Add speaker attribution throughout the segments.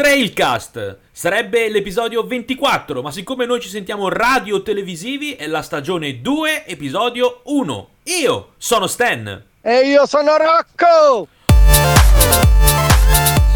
Speaker 1: Trailcast sarebbe l'episodio 24, ma siccome noi ci sentiamo radio televisivi è la stagione 2, episodio 1. Io sono Stan.
Speaker 2: E io sono Rocco!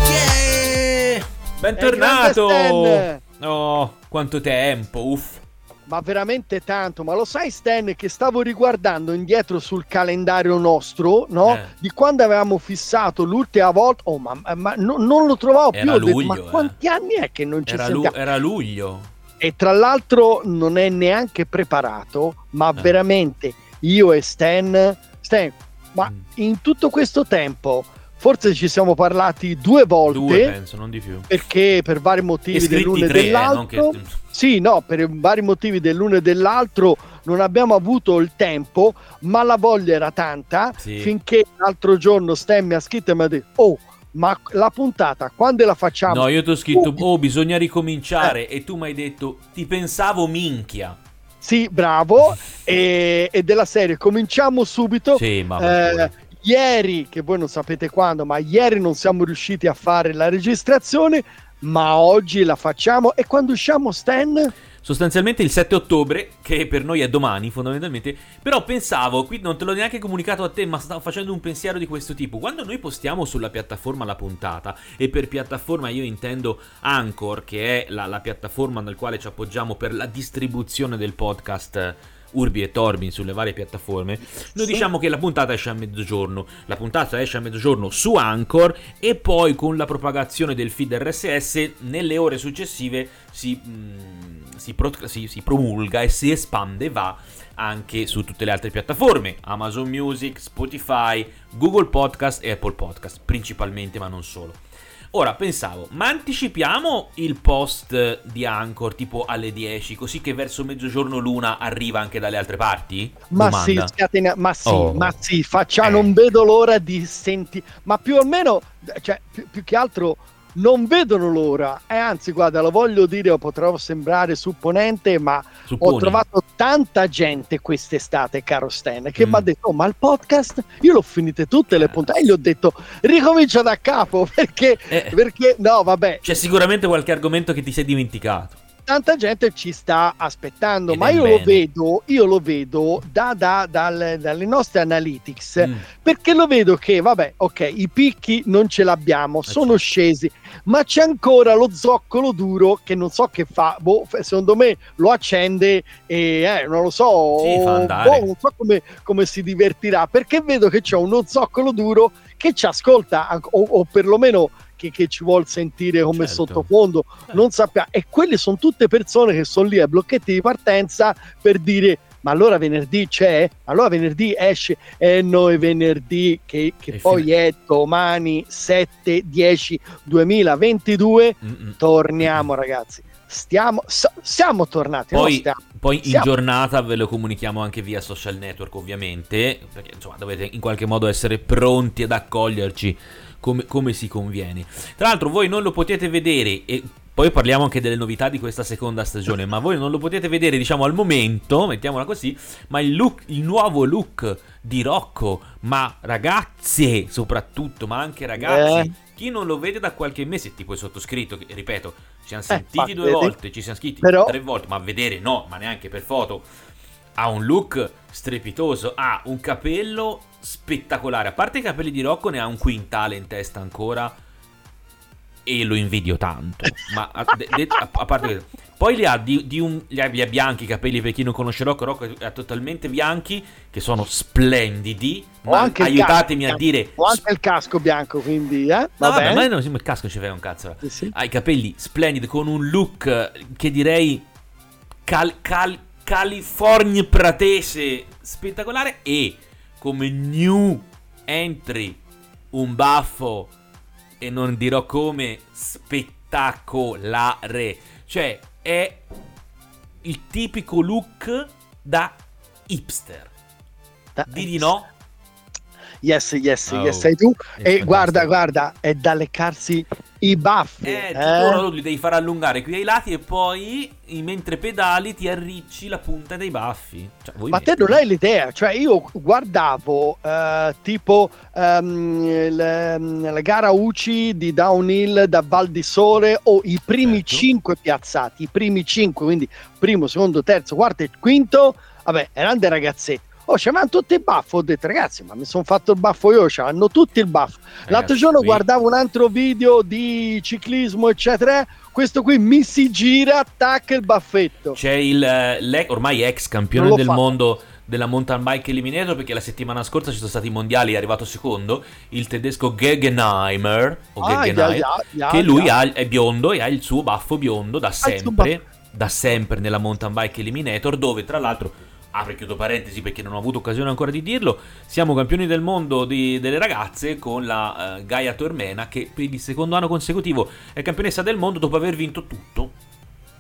Speaker 1: Yeah! Bentornato! Oh, quanto tempo, uff.
Speaker 2: Ma veramente tanto, ma lo sai Stan che stavo riguardando indietro sul calendario nostro, no?
Speaker 1: Eh.
Speaker 2: Di quando avevamo fissato l'ultima volta, oh ma, ma no- non lo trovavo più,
Speaker 1: Era
Speaker 2: detto,
Speaker 1: luglio,
Speaker 2: ma
Speaker 1: eh.
Speaker 2: quanti anni è che non ci
Speaker 1: Era, lu-
Speaker 2: sentiamo?
Speaker 1: era luglio.
Speaker 2: E tra l'altro non è neanche preparato, ma
Speaker 1: Eh.
Speaker 2: veramente io e Stan, Stan, ma
Speaker 1: Mm.
Speaker 2: in tutto questo tempo forse ci siamo parlati due volte.
Speaker 1: Due, penso, non di più.
Speaker 2: perché per vari motivi dell'uno e
Speaker 1: tre, eh,
Speaker 2: dell'altro
Speaker 1: non che...
Speaker 2: sì no per vari motivi dell'uno e dell'altro non abbiamo avuto il tempo ma la voglia era tanta
Speaker 1: Sì.
Speaker 2: finché l'altro giorno Stan mi ha scritto e mi ha detto oh ma la puntata quando la facciamo
Speaker 1: No, io ti ho scritto,
Speaker 2: Uh.
Speaker 1: oh, bisogna ricominciare. E tu mi hai detto, ti pensavo minchia.
Speaker 2: sì bravo e, e della serie cominciamo subito
Speaker 1: Sì, ma...
Speaker 2: Eh, ieri che voi non sapete quando ma ieri non siamo riusciti a fare la registrazione ma oggi la facciamo. E quando usciamo Stan?
Speaker 1: Sostanzialmente il 7 ottobre, che per noi è domani fondamentalmente, però pensavo, qui non te l'ho neanche comunicato a te, ma stavo facendo un pensiero di questo tipo. Quando noi postiamo sulla piattaforma la puntata, e per piattaforma io intendo Anchor, che è la, la piattaforma nel quale ci appoggiamo per la distribuzione del podcast Urbi e Torbi sulle varie piattaforme, noi
Speaker 2: Sì.
Speaker 1: diciamo che la puntata esce a mezzogiorno. La puntata esce a mezzogiorno su Anchor e poi con la propagazione del feed RSS nelle ore successive si, mm, si, pro- si- si promulga e si espande e va anche su tutte le altre piattaforme, Amazon Music, Spotify, Google Podcast e Apple Podcast, principalmente ma non solo. Ora pensavo, ma anticipiamo il post di Anchor tipo alle 10, così che verso mezzogiorno l'una arriva anche dalle altre parti?
Speaker 2: Ma
Speaker 1: Domanda.
Speaker 2: sì, scatena- ma sì,
Speaker 1: Oh.
Speaker 2: ma sì, faccia,
Speaker 1: Eh.
Speaker 2: non vedo l'ora di sentire, ma più o meno, cioè, più, più che altro non vedono l'ora, e anzi, guarda, lo voglio dire, potrò sembrare supponente, ma
Speaker 1: Supponi.
Speaker 2: ho trovato tanta gente quest'estate, caro Stan, che
Speaker 1: Mm.
Speaker 2: mi ha detto, "Oh, ma il podcast, io l'ho finite tutte le puntate, e gli ho detto, ricomincia da capo, perché,
Speaker 1: Eh,
Speaker 2: perché, no, vabbè,
Speaker 1: c'è sicuramente qualche argomento che ti sei dimenticato.
Speaker 2: Tanta gente ci sta aspettando,
Speaker 1: Ed
Speaker 2: ma io
Speaker 1: bene.
Speaker 2: lo vedo, io lo vedo da, da- dal- dalle nostre analytics,
Speaker 1: Mm.
Speaker 2: perché lo vedo che, vabbè, ok, i picchi non ce l'abbiamo, sono
Speaker 1: certo.
Speaker 2: scesi, ma c'è ancora lo zoccolo duro che non so che fa, boh, secondo me lo accende e eh, non lo so,
Speaker 1: Sì,
Speaker 2: boh, non so come, come si divertirà, perché vedo che c'è uno zoccolo duro che ci ascolta o, o perlomeno che, che ci vuol sentire come
Speaker 1: Certo.
Speaker 2: sottofondo non sappiamo. E quelle sono tutte persone che sono lì ai blocchetti di partenza per dire. Ma allora venerdì c'è? Allora venerdì esce? E noi venerdì, che, che poi
Speaker 1: fine-
Speaker 2: è domani 7, 10, 2022,
Speaker 1: Mm-mm.
Speaker 2: torniamo ragazzi. Stiamo, s- siamo tornati. no?
Speaker 1: Poi,
Speaker 2: Stiamo.
Speaker 1: poi in
Speaker 2: Siamo.
Speaker 1: giornata ve lo comunichiamo anche via social network, ovviamente. Perché insomma dovete in qualche modo essere pronti ad accoglierci come, come si conviene. Tra l'altro, voi non lo potete vedere e. Poi parliamo anche delle novità di questa seconda stagione, ma voi non lo potete vedere, diciamo, al momento, mettiamola così, ma il look, il nuovo look di Rocco, ma ragazze soprattutto, ma anche ragazzi,
Speaker 2: Eh.
Speaker 1: chi non lo vede da qualche mese, tipo il sottoscritto, che ripeto, ci siamo
Speaker 2: Eh,
Speaker 1: sentiti
Speaker 2: infatti,
Speaker 1: due volte, ci siamo scritti
Speaker 2: Però-
Speaker 1: tre volte, ma vedere no, ma neanche per foto. Ha un look strepitoso, ha un capello spettacolare. A parte i capelli di Rocco, ne ha un quintale in testa ancora. E lo invidio tanto. Ma a, de- de- a- a parte questo. Poi li ha, di, di un, li ha, li ha bianchi i capelli per chi non conosce Rocco. Rocco ha totalmente bianchi, che sono splendidi.
Speaker 2: Ho
Speaker 1: Ma aiutatemi
Speaker 2: casco
Speaker 1: a dire.
Speaker 2: Ho anche il casco bianco, quindi, eh?
Speaker 1: No,
Speaker 2: Va
Speaker 1: vabbè,
Speaker 2: bene.
Speaker 1: ma non il casco ci frega un cazzo.
Speaker 2: Sì, sì.
Speaker 1: Ha i capelli splendidi con un look che direi cal- cal- California pratese spettacolare e come new entry un baffo e non dirò come spettacolare. Cioè è il tipico look da hipster.
Speaker 2: Da-
Speaker 1: Di di no?
Speaker 2: Yes, yes,
Speaker 1: Oh,
Speaker 2: yes, sei tu.
Speaker 1: è
Speaker 2: E
Speaker 1: fantastico.
Speaker 2: guarda, guarda, è da leccarsi i baffi.
Speaker 1: Eh,
Speaker 2: eh.
Speaker 1: li devi far allungare qui ai lati e poi mentre pedali ti arricci la punta dei baffi. Cioè,
Speaker 2: Ma te
Speaker 1: metti-
Speaker 2: non hai l'idea, cioè io guardavo eh, tipo ehm, le- la gara UCI di downhill da Val di Sole o i primi
Speaker 1: Certo.
Speaker 2: cinque piazzati, i primi cinque, quindi primo, secondo, terzo, quarto e quinto, vabbè, erano dei ragazzetti. Oh, c'avevano tutti il baffo, ho detto ragazzi, ma mi sono fatto il baffo io, hanno tutti il baffo. L'altro
Speaker 1: Ragazzi,
Speaker 2: giorno
Speaker 1: qui-
Speaker 2: guardavo un altro video di ciclismo, eccetera. Questo qui mi si gira, attacca il baffetto.
Speaker 1: C'è il eh, ormai ex campione del
Speaker 2: fatto.
Speaker 1: mondo della mountain bike eliminator perché la settimana scorsa ci sono stati i mondiali è arrivato secondo il tedesco Gegenheimer
Speaker 2: Ah,
Speaker 1: Guggenheim,
Speaker 2: ya, ya, ya,
Speaker 1: che lui
Speaker 2: ya.
Speaker 1: ha- è biondo e ha il suo baffo biondo da sempre da sempre nella mountain bike eliminator dove tra l'altro apro e chiudo parentesi perché non ho avuto occasione ancora di dirlo siamo campioni del mondo di- delle ragazze con la eh, Gaia Tormena che per il secondo anno consecutivo è campionessa del mondo dopo aver vinto tutto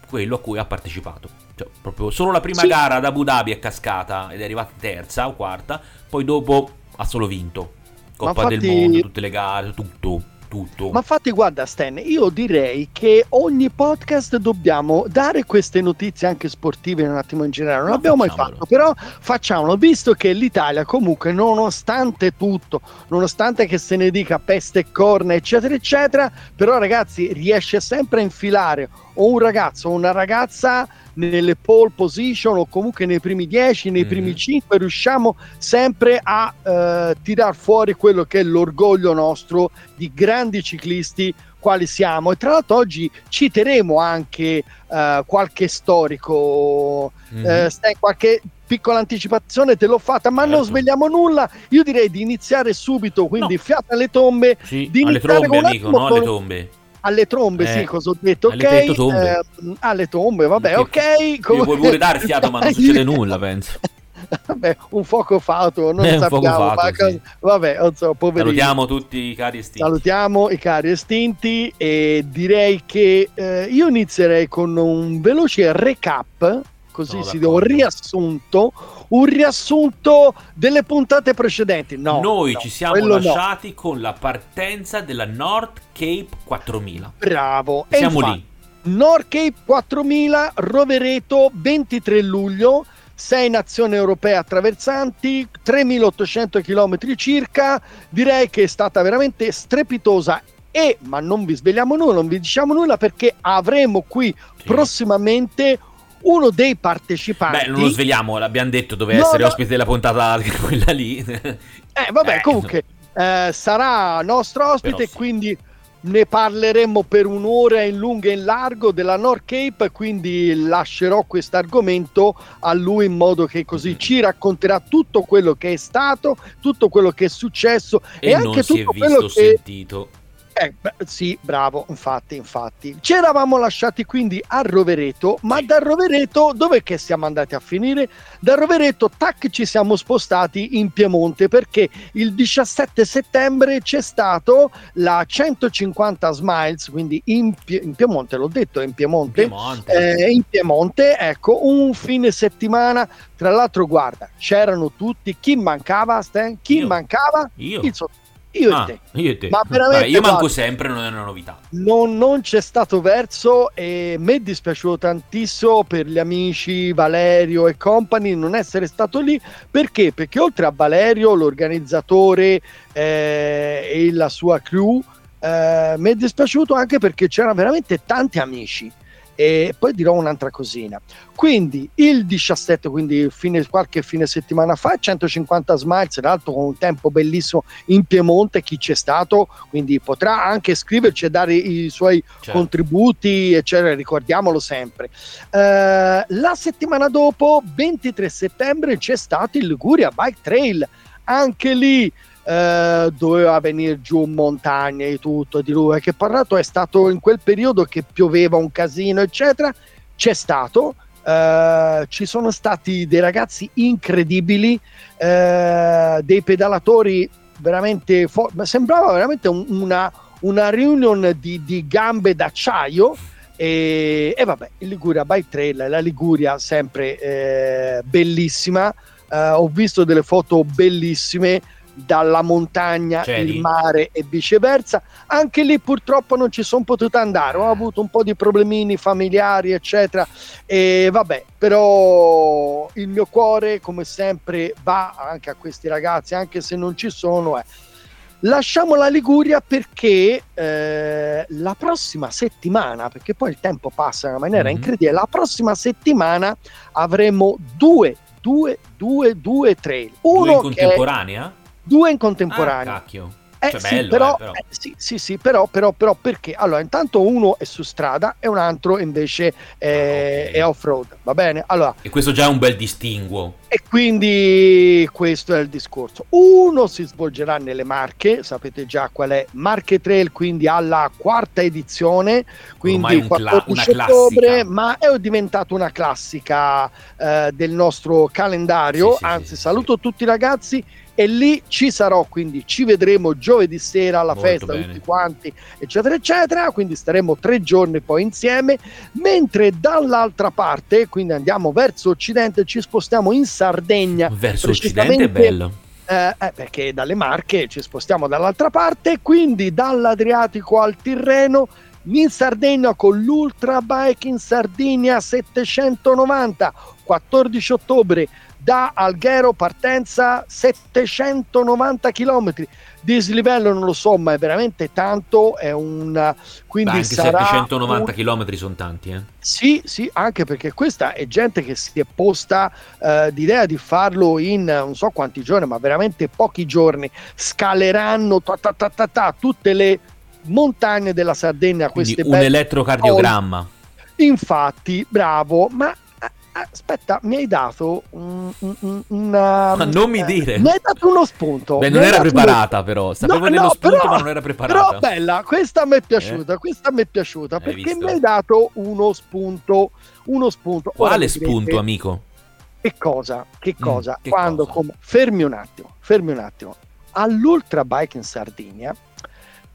Speaker 1: quello a cui ha partecipato. Cioè, proprio solo la prima
Speaker 2: Sì.
Speaker 1: gara ad Abu Dhabi è cascata ed è arrivata terza o quarta, poi dopo ha solo vinto. Coppa
Speaker 2: Ma
Speaker 1: del
Speaker 2: infatti-
Speaker 1: mondo, tutte le gare, tutto, tutto.
Speaker 2: Ma infatti, guarda, Stan, io direi che ogni podcast dobbiamo dare queste notizie anche sportive un attimo in generale. Non l'abbiamo mai fatto, però facciamolo, visto che l'Italia, comunque, nonostante tutto, nonostante che se ne dica peste e corna, eccetera, eccetera, però, ragazzi, riesce sempre a infilare o un ragazzo o una ragazza nelle pole position o comunque nei primi 10, nei
Speaker 1: Mhm.
Speaker 2: primi 5, riusciamo sempre a eh, tirar fuori quello che è l'orgoglio nostro di grandi ciclisti quali siamo e tra l'altro oggi citeremo anche eh, qualche storico
Speaker 1: Mhm.
Speaker 2: eh, qualche piccola anticipazione te l'ho fatta ma non
Speaker 1: Certo.
Speaker 2: svegliamo nulla io direi di iniziare subito quindi
Speaker 1: No.
Speaker 2: fiata alle tombe
Speaker 1: Sì,
Speaker 2: di
Speaker 1: alle
Speaker 2: iniziare
Speaker 1: trombe,
Speaker 2: con un
Speaker 1: amico, no alle
Speaker 2: con-
Speaker 1: tombe.
Speaker 2: Alle trombe
Speaker 1: Eh,
Speaker 2: sì cosa ho detto
Speaker 1: alle
Speaker 2: ok
Speaker 1: detto tombe.
Speaker 2: eh, alle tombe vabbè
Speaker 1: Che-
Speaker 2: ok
Speaker 1: Io puoi pure dare fiato, ma non succede nulla, penso.
Speaker 2: Vabbè, un fuoco fatto, non
Speaker 1: Eh,
Speaker 2: sappiamo.
Speaker 1: fatto,
Speaker 2: ma
Speaker 1: sì.
Speaker 2: Vabbè, non so, poverini.
Speaker 1: Salutiamo tutti i cari estinti.
Speaker 2: Salutiamo i cari estinti e direi che eh, io inizierei con un veloce recap, così si do un riassunto, un riassunto delle puntate precedenti. No,
Speaker 1: Noi
Speaker 2: no,
Speaker 1: ci siamo
Speaker 2: quello no.
Speaker 1: lasciati con la partenza della North Cape 4000.
Speaker 2: Bravo. E
Speaker 1: Siamo
Speaker 2: infatti,
Speaker 1: lì.
Speaker 2: North Cape 4000, Rovereto, 23 luglio. 6 nazioni europee attraversanti, 3800 km circa. Direi che è stata veramente strepitosa. E, ma non vi svegliamo nulla, non vi diciamo nulla perché avremo qui
Speaker 1: Sì.
Speaker 2: prossimamente uno dei partecipanti.
Speaker 1: Beh, non lo svegliamo, l'abbiamo detto, doveva
Speaker 2: No,
Speaker 1: essere
Speaker 2: no.
Speaker 1: ospite della puntata quella lì.
Speaker 2: Eh, vabbè,
Speaker 1: Eh,
Speaker 2: comunque eh, sarà nostro ospite,
Speaker 1: sì.
Speaker 2: quindi ne parleremo per un'ora in lungo e in largo della North Cape, quindi lascerò questo argomento a lui in modo che così
Speaker 1: Mhm.
Speaker 2: ci racconterà tutto quello che è stato, tutto quello che è successo e,
Speaker 1: e
Speaker 2: anche tutto quello che
Speaker 1: sentito.
Speaker 2: Eh, beh, sì, bravo, infatti, infatti. Ci eravamo lasciati quindi a Rovereto, ma da Rovereto dove che siamo andati a finire? Da Rovereto, tac, ci siamo spostati in Piemonte perché il 17 settembre c'è stato la 150 Smiles, quindi in, Pie- in Piemonte, l'ho detto, in Piemonte.
Speaker 1: Piemonte.
Speaker 2: Eh, in Piemonte, ecco, un fine settimana. Tra l'altro, guarda, c'erano tutti. Chi mancava, Stan? Chi
Speaker 1: Io.
Speaker 2: mancava?
Speaker 1: Io?
Speaker 2: Il so- io
Speaker 1: Ah,
Speaker 2: e te
Speaker 1: io e te.
Speaker 2: Ma veramente,
Speaker 1: Vabbè, io manco
Speaker 2: guarda.
Speaker 1: sempre, non è una novità.
Speaker 2: non, non c'è stato verso e mi è dispiaciuto tantissimo per gli amici Valerio e compagni non essere stato lì perché? Perché oltre a Valerio, l'organizzatore eh, e la sua crew, eh, mi è dispiaciuto anche perché c'erano veramente tanti amici. E poi dirò un'altra cosina. Quindi il 17, quindi fine, qualche fine settimana fa, 150 smiles, tra l'altro con un tempo bellissimo in Piemonte, chi c'è stato, quindi potrà anche scriverci e dare i suoi
Speaker 1: Cioè,
Speaker 2: contributi, eccetera, ricordiamolo sempre. Eh, la settimana dopo, 23 settembre, c'è stato il Liguria Bike Trail, anche lì eh, doveva venire giù montagna e tutto di lui, che parlato è stato in quel periodo che pioveva un casino, eccetera, c'è stato. eh, ci sono stati dei ragazzi incredibili, eh, dei pedalatori veramente fo- ma sembrava veramente un- una, una reunion di, di gambe d'acciaio e, e vabbè il Liguria Bike Trail la Liguria sempre eh, bellissima Eh, ho visto delle foto bellissime dalla montagna
Speaker 1: Cedi.
Speaker 2: il mare e viceversa. Anche lì purtroppo non ci sono potuto andare, ho avuto un po' di problemini familiari, eccetera. E vabbè, però il mio cuore, come sempre, va anche a questi ragazzi, anche se non ci sono. eh. Lasciamo la Liguria perché eh, la prossima settimana, perché poi il tempo passa in una maniera
Speaker 1: Mhm.
Speaker 2: incredibile, la prossima settimana avremo due, due, due, due trail.
Speaker 1: Due
Speaker 2: Uno
Speaker 1: in
Speaker 2: che è-
Speaker 1: contemporanea?
Speaker 2: Due in
Speaker 1: Ah,
Speaker 2: contemporanea.
Speaker 1: cacchio.
Speaker 2: Eh,
Speaker 1: Cioè,
Speaker 2: sì,
Speaker 1: bello,
Speaker 2: però,
Speaker 1: eh, però.
Speaker 2: eh, sì, sì, sì, però, però, però perché? Allora, intanto uno è su strada e un altro invece è,
Speaker 1: Ah, ok.
Speaker 2: è off-road, va bene? Allora,
Speaker 1: E questo già è un bel distinguo.
Speaker 2: e quindi questo è il discorso. Uno si svolgerà nelle Marche, sapete già qual è Marche Trail, quindi alla quarta edizione, quindi
Speaker 1: un cla-
Speaker 2: 14
Speaker 1: una
Speaker 2: ottobre, ma è diventata una classica eh, del nostro calendario.
Speaker 1: Sì, sì,
Speaker 2: Anzi, saluto tutti i ragazzi e lì ci sarò, quindi ci vedremo giovedì sera alla
Speaker 1: Molto
Speaker 2: festa
Speaker 1: bene.
Speaker 2: tutti quanti, eccetera, eccetera. Quindi staremo tre giorni poi insieme, mentre dall'altra parte, quindi andiamo verso occidente, ci spostiamo in Sardegna
Speaker 1: Verso occidente è bello.
Speaker 2: eh, eh, perché dalle Marche ci spostiamo dall'altra parte, quindi dall'Adriatico al Tirreno in Sardegna con l'Ultra Bike in Sardinia 790, 14 ottobre da Alghero partenza 790 km. Dislivello non lo so, ma è veramente tanto, è un
Speaker 1: Beh,
Speaker 2: quindi
Speaker 1: anche
Speaker 2: sarà
Speaker 1: 790
Speaker 2: un-
Speaker 1: km sono tanti, eh.
Speaker 2: sì, sì, anche perché questa è gente che si è posta eh, l'idea di farlo in non so quanti giorni, ma veramente pochi giorni. Scaleranno ta, ta, ta, ta, ta, tutte le montagne della Sardegna.
Speaker 1: Quindi
Speaker 2: Queste
Speaker 1: un
Speaker 2: belle-
Speaker 1: elettrocardiogramma.
Speaker 2: Infatti, bravo, ma aspetta, mi hai dato un, un- un- una-
Speaker 1: Ma non mi
Speaker 2: eh,
Speaker 1: dire.
Speaker 2: mi hai dato uno spunto.
Speaker 1: Beh, non era
Speaker 2: dato uno-
Speaker 1: preparata però. Sapevo
Speaker 2: No,
Speaker 1: nello
Speaker 2: no,
Speaker 1: spunto
Speaker 2: però-
Speaker 1: ma non era preparata.
Speaker 2: Però bella, questa mi è piaciuta, questa mi è piaciuta
Speaker 1: Hai
Speaker 2: perché
Speaker 1: visto?
Speaker 2: mi hai dato uno spunto, uno spunto. Ora
Speaker 1: Quale
Speaker 2: mi direte,
Speaker 1: spunto, amico?
Speaker 2: Che cosa? Che
Speaker 1: Mm,
Speaker 2: cosa?
Speaker 1: che
Speaker 2: Quando
Speaker 1: cosa?
Speaker 2: com- fermi un attimo, fermi un attimo. All'Ultra Bike in Sardegna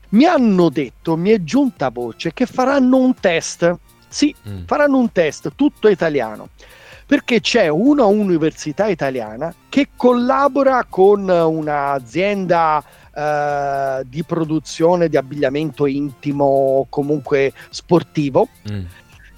Speaker 2: mi hanno detto, mi è giunta voce che faranno un test. Sì,
Speaker 1: Mm.
Speaker 2: faranno un test tutto italiano perché c'è una università italiana che collabora con un'azienda eh, di produzione di abbigliamento intimo comunque sportivo
Speaker 1: Mm.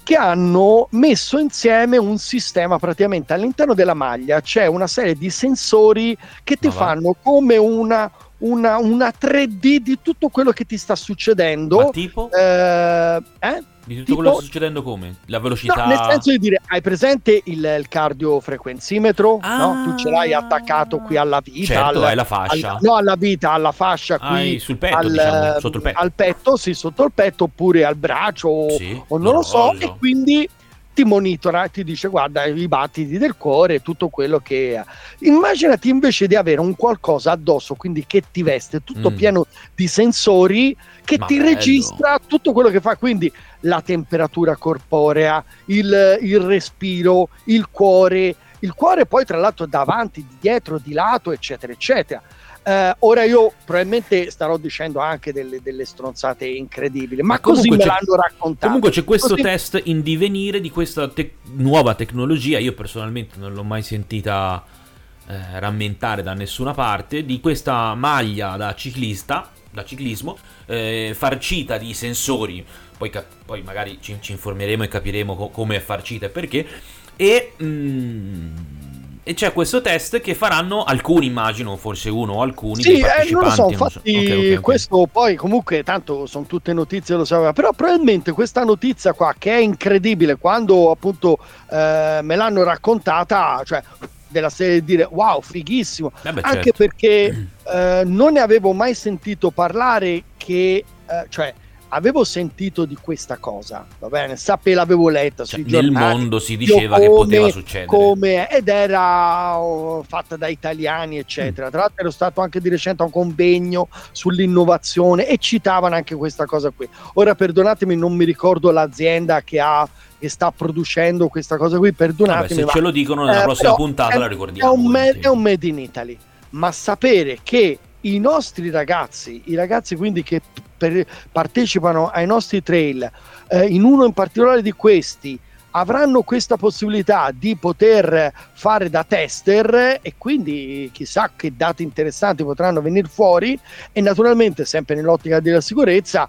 Speaker 2: che hanno messo insieme un sistema praticamente all'interno della maglia c'è una serie di sensori che ti
Speaker 1: Ma va.
Speaker 2: fanno come una, una, una 3D di tutto quello che ti sta
Speaker 1: Ma
Speaker 2: succedendo
Speaker 1: tipo?
Speaker 2: eh, eh?
Speaker 1: Di tutto
Speaker 2: tipo-
Speaker 1: quello che sta succedendo come? La velocità...
Speaker 2: No, nel senso di dire, hai presente il, il cardiofrequenzimetro? no? Tu ce l'hai attaccato qui alla vita.
Speaker 1: Certo,
Speaker 2: al-
Speaker 1: hai la fascia.
Speaker 2: al- no, alla vita, alla fascia qui.
Speaker 1: Hai sul petto,
Speaker 2: al,
Speaker 1: diciamo, sotto il petto.
Speaker 2: al petto, sì, sotto il petto, oppure al braccio o,
Speaker 1: Sì,
Speaker 2: o non lo so,
Speaker 1: l'orologio.
Speaker 2: e quindi ti monitora, ti dice guarda i battiti del cuore, tutto quello che... Immaginati invece di avere un qualcosa addosso, quindi che ti veste, tutto
Speaker 1: Mm.
Speaker 2: pieno di sensori che
Speaker 1: Ma
Speaker 2: ti
Speaker 1: bello.
Speaker 2: registra tutto quello che fa, quindi la temperatura corporea, il, il respiro, il cuore, il cuore poi tra l'altro davanti, di dietro, di lato, eccetera, eccetera. Eh, ora io probabilmente starò dicendo anche delle, delle stronzate incredibili, ma,
Speaker 1: Ma
Speaker 2: così
Speaker 1: comunque
Speaker 2: me l'hanno raccontato.
Speaker 1: Comunque c'è questo
Speaker 2: Così-
Speaker 1: test in divenire di questa tec- nuova tecnologia. Io personalmente non l'ho mai sentita eh, rammentare da nessuna parte. Di questa maglia da ciclista, da ciclismo, eh, farcita di sensori. Poi, cap- poi magari ci, ci informeremo e capiremo co- come è farcita e perché. E. mm, e c'è questo test che faranno alcuni, immagino, forse uno o alcuni dei
Speaker 2: Sì, eh, non lo so,
Speaker 1: partecipanti.
Speaker 2: infatti
Speaker 1: Ok, ok, ok.
Speaker 2: questo poi comunque tanto sono tutte notizie, lo sapeva, però probabilmente questa notizia qua che è incredibile quando appunto eh, me l'hanno raccontata, cioè della serie di dire wow, fighissimo,
Speaker 1: Eh beh,
Speaker 2: anche
Speaker 1: certo.
Speaker 2: perché eh, non ne avevo mai sentito parlare che, eh, cioè avevo sentito di questa cosa, va bene, sapevo, l'avevo letta
Speaker 1: Cioè, nel
Speaker 2: giornali,
Speaker 1: mondo si diceva che
Speaker 2: come-
Speaker 1: poteva succedere.
Speaker 2: come ed era oh, fatta da italiani eccetera tra l'altro ero stato anche di recente a un convegno sull'innovazione e citavano anche questa cosa qui ora perdonatemi non mi ricordo l'azienda che ha che sta producendo questa cosa qui
Speaker 1: Vabbè,
Speaker 2: perdonatemi
Speaker 1: se
Speaker 2: ma
Speaker 1: ce lo dicono nella
Speaker 2: eh,
Speaker 1: prossima puntata
Speaker 2: è-
Speaker 1: la
Speaker 2: è
Speaker 1: ricordiamo.
Speaker 2: un, me-
Speaker 1: volentieri.
Speaker 2: è un made in Italy ma sapere che i nostri ragazzi i ragazzi quindi che per- partecipano ai nostri trail eh, in uno in particolare di questi avranno questa possibilità di poter fare da tester e quindi chissà che dati interessanti potranno venire fuori e naturalmente sempre nell'ottica della sicurezza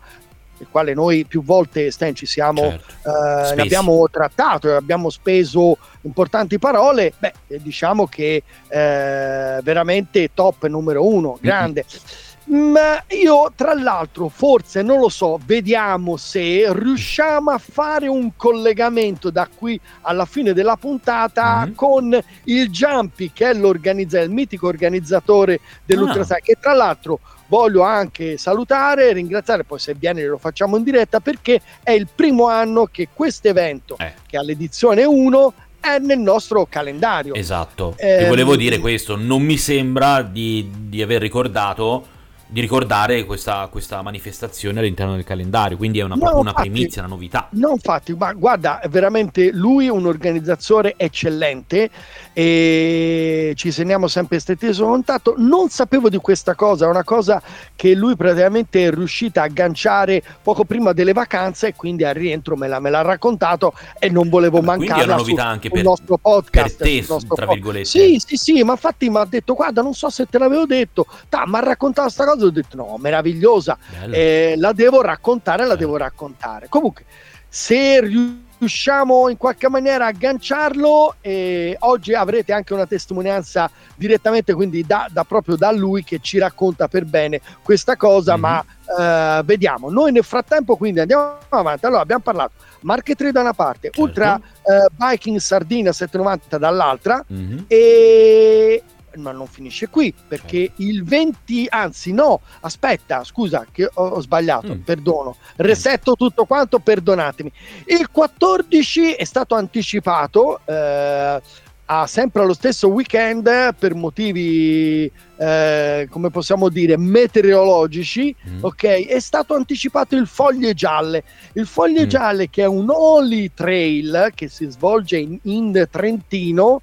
Speaker 2: il quale noi più volte Stan ci siamo certo. eh, ne abbiamo trattato e abbiamo speso importanti parole beh diciamo che eh, veramente top numero uno grande mm-hmm ma io, tra l'altro, forse non lo so, vediamo se riusciamo a fare un collegamento da qui alla fine della puntata mm-hmm. con il Jumpy, che è il mitico organizzatore dell'Ultra ah. che tra l'altro voglio anche salutare e ringraziare, poi se viene lo facciamo in diretta, perché è il primo anno che questo evento, eh. che l'edizione 1, è nel nostro calendario.
Speaker 1: Esatto, eh, volevo dire questo, non mi sembra di, di aver ricordato di ricordare questa, questa, manifestazione all'interno del calendario, quindi è una, no, una infatti, primizia, una novità.
Speaker 2: No, infatti, ma guarda, veramente lui è un organizzatore eccellente e ci segniamo sempre stretissimo contatto. Non sapevo di questa cosa, è una cosa che lui praticamente è riuscito a agganciare poco prima delle vacanze e quindi al rientro me, l'ha, me l'ha raccontato e non volevo ma mancare. Quindi è una novità
Speaker 1: anche per, nostro podcast, per te, tra virgolette.
Speaker 2: Sì, sì, sì, ma infatti mi ha detto, guarda, non so se te l'avevo detto, mi ha raccontato questa cosa ho detto no, meravigliosa, eh, la devo raccontare, la devo raccontare. Comunque, se riusciamo in qualche maniera a agganciarlo, eh, oggi avrete anche una testimonianza direttamente, quindi da, da, proprio da lui che ci racconta per bene questa cosa, mm-hmm. ma eh, vediamo. Noi nel frattempo quindi andiamo avanti. Allora abbiamo parlato Marche 3 da una parte, certo. Ultra eh, Viking Sardina 790 dall'altra mm-hmm. e ma non finisce qui perché il 20 anzi no aspetta scusa che ho, ho sbagliato mm. perdono resetto tutto quanto perdonatemi il 14 è stato anticipato eh, a sempre allo stesso weekend per motivi eh, come possiamo dire meteorologici mm. ok è stato anticipato il foglie gialle il foglie mm. gialle che è un holy trail che si svolge in, in Trentino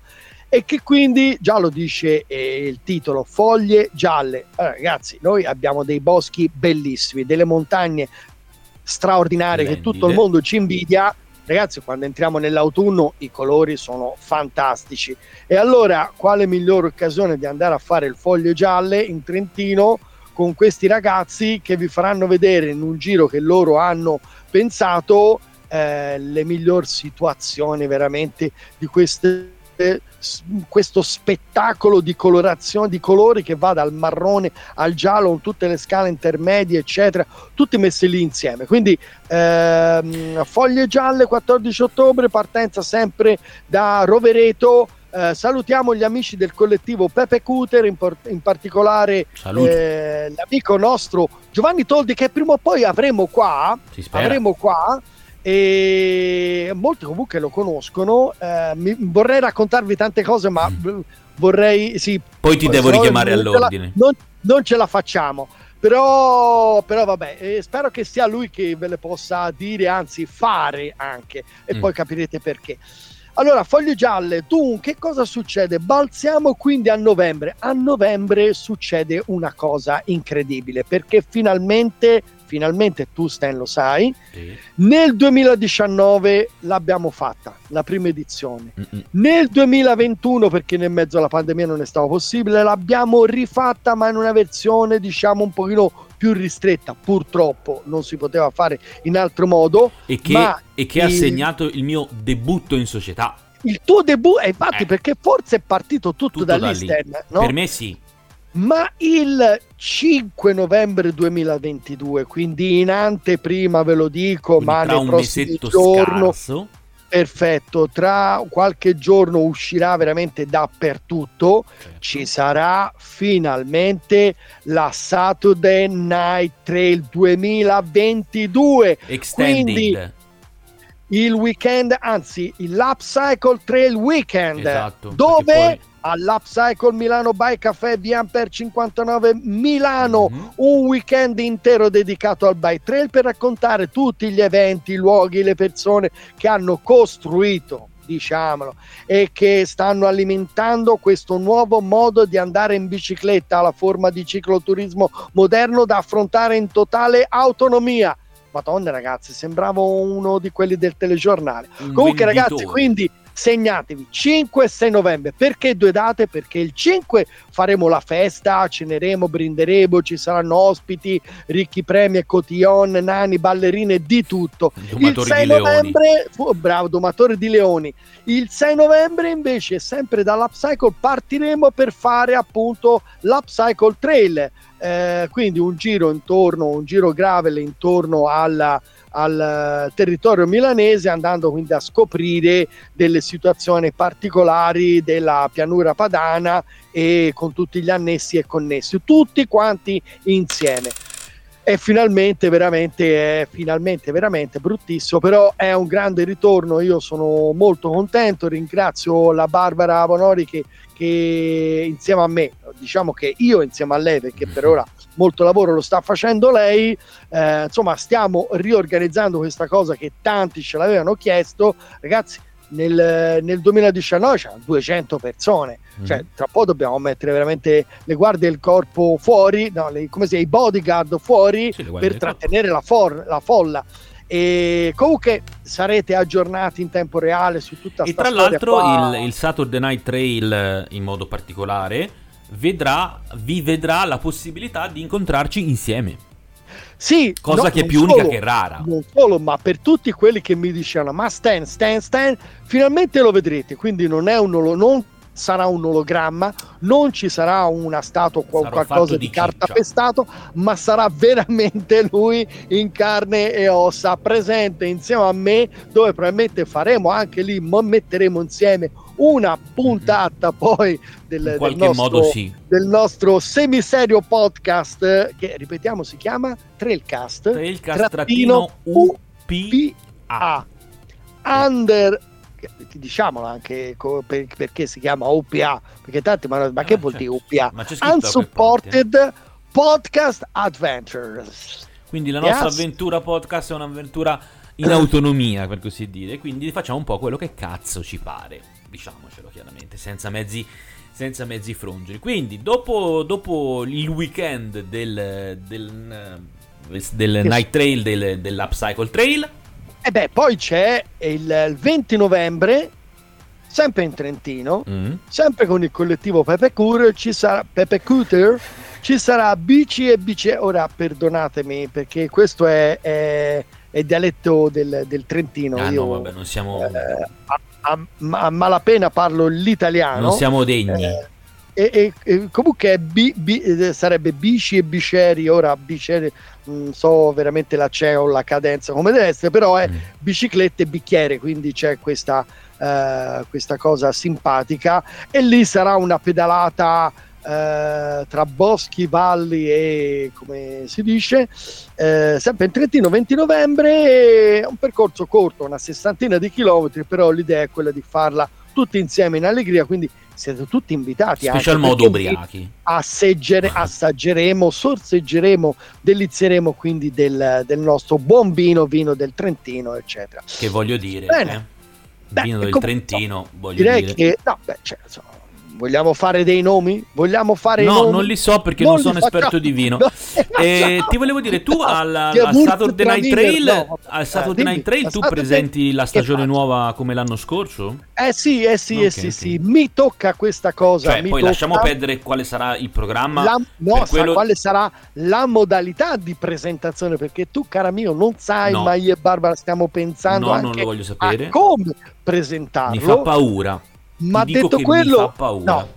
Speaker 2: e che quindi già lo dice eh, il titolo foglie gialle. Allora, ragazzi noi abbiamo dei boschi bellissimi delle montagne straordinarie Splendide. che tutto il mondo ci invidia. Ragazzi quando entriamo nell'autunno i colori sono fantastici. E allora quale migliore occasione di andare a fare il foglio gialle in Trentino con questi ragazzi che vi faranno vedere in un giro che loro hanno pensato eh, le migliori situazioni veramente di queste questo spettacolo di colorazione di colori che va dal marrone al giallo con tutte le scale intermedie eccetera tutti messi lì insieme. Quindi ehm, foglie gialle 14 ottobre partenza sempre da Rovereto. Eh, salutiamo gli amici del collettivo Pepe Cuter, in, por- in particolare eh, l'amico nostro Giovanni Toldi che prima o poi avremo qua, avremo qua e molti comunque lo conoscono. Eh, mi, vorrei raccontarvi tante cose, ma mm. vorrei. Sì,
Speaker 1: poi ti devo richiamare all'ordine.
Speaker 2: Non, non, ce la facciamo. Però, però vabbè, eh, spero che sia lui che ve le possa dire, anzi fare anche, e mm. poi capirete perché. Allora, foglie gialle, dunque, che cosa succede? Balziamo quindi a novembre. A novembre succede una cosa incredibile perché finalmente finalmente tu Stan lo sai, sì. nel 2019 l'abbiamo fatta, la prima edizione, Mm-mm. nel 2021 perché nel mezzo alla pandemia non è stato possibile, l'abbiamo rifatta ma in una versione diciamo un pochino più ristretta, purtroppo non si poteva fare in altro modo.
Speaker 1: E che, e che il... ha segnato il mio debutto in società.
Speaker 2: Il tuo debutto, infatti, eh. perché forse è partito tutto, tutto da lì, Stan, no?
Speaker 1: Per me sì
Speaker 2: ma il 5 novembre 2022, quindi in anteprima ve lo dico, quindi ma nel prossimo giorno scarso. perfetto, tra qualche giorno uscirà veramente dappertutto, certo. ci sarà finalmente la Saturday Night Trail 2022.
Speaker 1: Extended. Quindi
Speaker 2: il weekend, anzi l'Upcycle Trail Weekend, esatto, dove all'Upcycle Milano by Caffè via per 59 Milano mm-hmm. un weekend intero dedicato al bike trail per raccontare tutti gli eventi, i luoghi, le persone che hanno costruito diciamolo, e che stanno alimentando questo nuovo modo di andare in bicicletta, la forma di cicloturismo moderno da affrontare in totale autonomia Madonna ragazzi, sembravo uno di quelli del telegiornale. Un Comunque venditore. ragazzi, quindi segnatevi 5 e 6 novembre. Perché due date? Perché il 5 faremo la festa, ceneremo, brinderemo, ci saranno ospiti, ricchi premi e cotillon, nani, ballerine, di tutto.
Speaker 1: Domatori il 6 novembre,
Speaker 2: fu, bravo, domatore di leoni. Il 6 novembre invece, sempre dall'Upcycle, partiremo per fare appunto l'Upcycle Trail. Eh, quindi un giro intorno, un giro gravel intorno alla al eh, territorio milanese andando quindi a scoprire delle situazioni particolari della pianura padana e con tutti gli annessi e connessi, tutti quanti insieme. E finalmente, veramente, è finalmente, veramente bruttissimo, però è un grande ritorno. Io sono molto contento. Ringrazio la Barbara Bonori che, che insieme a me, diciamo che io insieme a lei, perché per ora molto lavoro lo sta facendo lei, eh, insomma stiamo riorganizzando questa cosa che tanti ce l'avevano chiesto, ragazzi nel, nel 2019 c'erano 200 persone, mm. cioè tra poco dobbiamo mettere veramente le guardie del corpo fuori, no, le, come dice, i bodyguard fuori sì, per trattenere la, for, la folla. E comunque sarete aggiornati in tempo reale su tutta questa
Speaker 1: storia. E tra l'altro il, il, Saturday Night Trail eh, in modo particolare vedrà, vi vedrà la possibilità di incontrarci insieme.
Speaker 2: Sì,
Speaker 1: cosa no, che è più solo, unica che rara.
Speaker 2: Non solo, ma per tutti quelli che mi dicevano ma Stan, Stan, Stan, finalmente lo vedrete, quindi non è un non sarà un ologramma, non ci sarà una statua o qualcosa di, di carta pestato, ma sarà veramente lui in carne e ossa presente insieme a me, dove probabilmente faremo anche lì, metteremo insieme una puntata poi del, del, nostro, sì. del nostro semiserio podcast che ripetiamo si chiama Trailcast,
Speaker 1: Trailcast trattino UPA
Speaker 2: Under diciamolo anche perché si chiama OPA perché tanti ma, ma che vuol dire OPA Unsupported Podcast Adventures.
Speaker 1: Quindi la nostra yes. avventura podcast è un'avventura in autonomia per così dire. Quindi facciamo un po' quello che cazzo ci pare diciamocelo chiaramente, senza mezzi, senza mezzi frongeri. Quindi, dopo, dopo il weekend del, del, del Night Trail, del, dell'Upcycle Trail,
Speaker 2: e eh beh, poi c'è il, il 20 novembre, sempre in Trentino, mm. sempre con il collettivo Pepe Cooter, ci sarà Pepe Cooter, ci sarà bici e bici. Ora perdonatemi perché questo è, è, è dialetto del, del Trentino.
Speaker 1: Ah, Io, no, vabbè, non siamo. Eh,
Speaker 2: a, a, malapena parlo l'italiano.
Speaker 1: Non siamo degni. Eh,
Speaker 2: e, e, e, comunque bi, bi, eh, sarebbe bici e biceri ora biceri non so veramente la c'è o la cadenza come deve essere però è mm. biciclette e bicchiere quindi c'è questa, uh, questa cosa simpatica e lì sarà una pedalata eh, tra boschi, valli e come si dice, eh, sempre in Trentino 20 novembre, è un percorso corto, una sessantina di chilometri, però l'idea è quella di farla tutti insieme in allegria, quindi siete tutti invitati.
Speaker 1: Special modo ubriachi.
Speaker 2: Assaggeremo, assaggeremo, sorseggeremo, delizieremo quindi del, del, nostro buon vino, vino del Trentino, eccetera.
Speaker 1: Che voglio dire, Bene. Eh? Beh, vino del Trentino, voglio
Speaker 2: direi
Speaker 1: dire.
Speaker 2: che no, beh, cioè, insomma, Vogliamo fare dei nomi? Vogliamo fare
Speaker 1: no,
Speaker 2: nomi?
Speaker 1: non li so perché non, non sono esperto di vino. No, eh, ti volevo dire, tu al, al Saturday Night Trail, no, al Saturday Night Trail tu presenti la stagione nuova come l'anno scorso?
Speaker 2: Eh sì, eh sì, okay, eh sì, okay. sì, mi tocca questa cosa.
Speaker 1: Cioè, poi
Speaker 2: tocca...
Speaker 1: lasciamo perdere quale sarà il programma.
Speaker 2: La, no, quello... quale sarà la modalità di presentazione, perché tu, cara mio, non sai, ma io e Barbara stiamo pensando no, non lo voglio sapere. come presentarlo.
Speaker 1: Mi fa paura.
Speaker 2: Ma detto quello, no,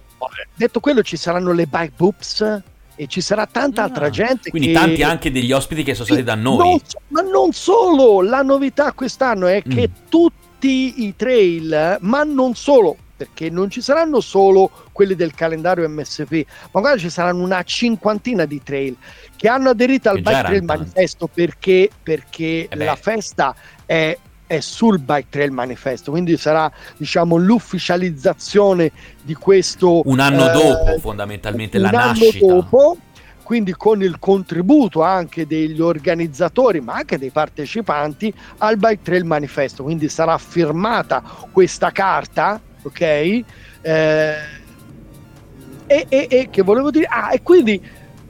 Speaker 2: detto quello, ci saranno le bike boops e ci sarà tanta ah, altra gente.
Speaker 1: Quindi
Speaker 2: che...
Speaker 1: tanti anche degli ospiti che sono stati da noi.
Speaker 2: Non, ma non solo, la novità quest'anno è che mm. tutti i trail, ma non solo, perché non ci saranno solo quelli del calendario MSP, ma magari ci saranno una cinquantina di trail che hanno aderito al Bike Trail Manifesto perché, perché eh la festa è è sul Bike Trail Manifesto, quindi sarà diciamo l'ufficializzazione di questo
Speaker 1: un anno eh, dopo fondamentalmente la nascita. Dopo,
Speaker 2: quindi con il contributo anche degli organizzatori ma anche dei partecipanti al Bike Trail Manifesto, quindi sarà firmata questa carta, ok? Eh, e, e, e che volevo dire? Ah, e quindi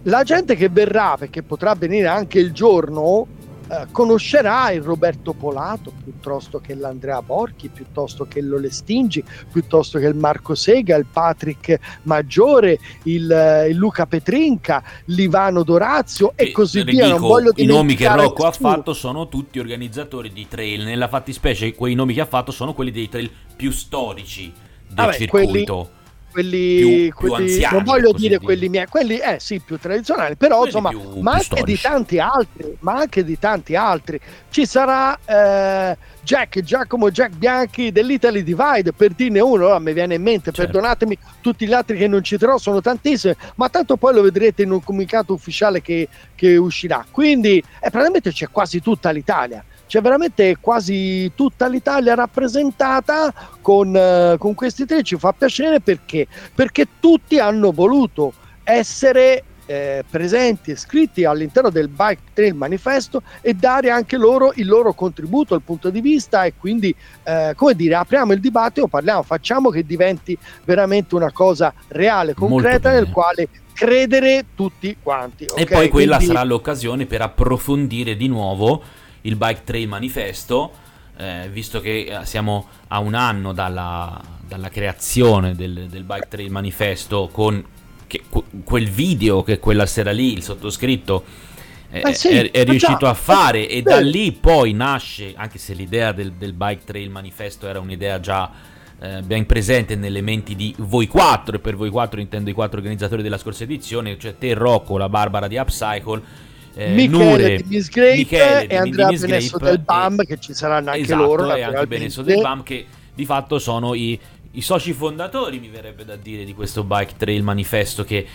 Speaker 2: la gente che verrà, perché potrà venire anche il giorno, eh, conoscerà il Roberto Polato piuttosto che l'Andrea Borchi, piuttosto che l'Olestingi, piuttosto che il Marco Sega, il Patrick Maggiore, il, eh, il Luca Petrinca, l'Ivano Dorazio e, e così via.
Speaker 1: Non voglio I nomi che Rocco ha fatto sono tutti organizzatori di trail, nella fattispecie quei nomi che ha fatto sono quelli dei trail più storici del Vabbè, circuito.
Speaker 2: Quelli quelli, più, quelli più anziani, non voglio dire, dire quelli miei, quelli eh sì, più tradizionali, però quelli insomma, più, ma anche storici. di tanti altri, ma anche di tanti altri. Ci sarà eh, Jack, Giacomo Jack Bianchi dell'Italy Divide, per dirne uno, a me viene in mente, certo. perdonatemi, tutti gli altri che non citerò sono tantissimi, ma tanto poi lo vedrete in un comunicato ufficiale che, che uscirà. Quindi eh, praticamente c'è quasi tutta l'Italia c'è veramente quasi tutta l'Italia rappresentata con, uh, con questi tre, ci fa piacere perché? Perché tutti hanno voluto essere eh, presenti e scritti all'interno del Bike Trail Manifesto e dare anche loro il loro contributo, il punto di vista e quindi eh, come dire apriamo il dibattito, parliamo, facciamo che diventi veramente una cosa reale, concreta nel quale credere tutti quanti.
Speaker 1: Okay? E poi quella quindi... sarà l'occasione per approfondire di nuovo il Bike Trail Manifesto, eh, visto che eh, siamo a un anno dalla, dalla creazione del, del, Bike Trail Manifesto con che, quel video che quella sera lì il sottoscritto eh, eh sì, è, è, riuscito a fare e da lì poi nasce, anche se l'idea del, del Bike Trail Manifesto era un'idea già eh, ben presente nelle menti di voi quattro, e per voi quattro intendo i quattro organizzatori della scorsa edizione, cioè te Rocco, la Barbara di Upcycle,
Speaker 2: eh, Michele Nure, di Miss Grape Michele e Andrea Benesso del BAM e, che ci saranno anche
Speaker 1: esatto,
Speaker 2: loro
Speaker 1: e anche Benesso del BAM che di fatto sono i, i soci fondatori mi verrebbe da dire di questo bike trail manifesto che,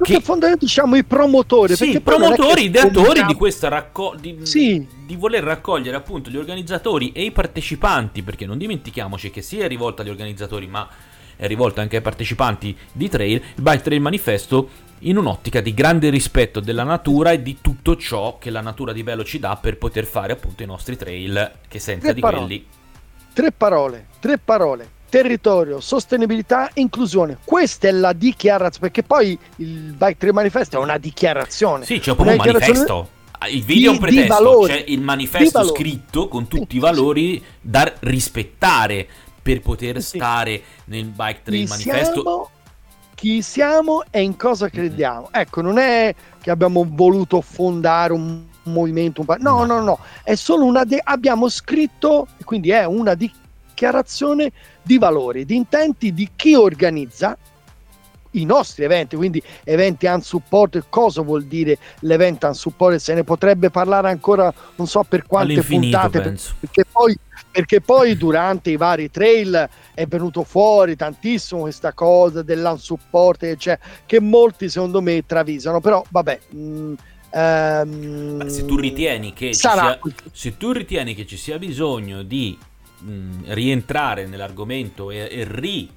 Speaker 2: che fondamentalmente diciamo i promotori
Speaker 1: sì, promotori, ideatori di questa raccolta di, sì. di, voler raccogliere appunto gli organizzatori e i partecipanti perché non dimentichiamoci che sia rivolta agli organizzatori ma è rivolta anche ai partecipanti di trail il bike trail manifesto in un'ottica di grande rispetto della natura e di tutto ciò che la natura di bello ci dà per poter fare appunto i nostri trail che senza tre di parole. quelli
Speaker 2: tre parole tre parole territorio, sostenibilità, inclusione. Questa è la dichiarazione, perché poi il Bike Trail Manifesto è una dichiarazione.
Speaker 1: Sì, c'è proprio un manifesto. Il video è un pretesto, c'è il manifesto scritto con tutti i valori da rispettare per poter sì. stare nel Bike Trail Manifesto.
Speaker 2: Siamo chi siamo e in cosa crediamo. Ecco, non è che abbiamo voluto fondare un movimento, un... no, no, no, è solo una de- abbiamo scritto, quindi è una dichiarazione di valori, di intenti di chi organizza i nostri eventi, quindi eventi unsupported, cosa vuol dire l'evento unsupported? Se ne potrebbe parlare ancora non so per quante puntate, penso. perché poi perché poi durante i vari trail è venuto fuori tantissimo questa cosa dell'unsupported, cioè, che molti secondo me travisano, però vabbè... Mh, mm,
Speaker 1: ehm, se, tu che sia, se tu ritieni che ci sia bisogno di mh, mm, rientrare nell'argomento e, e ri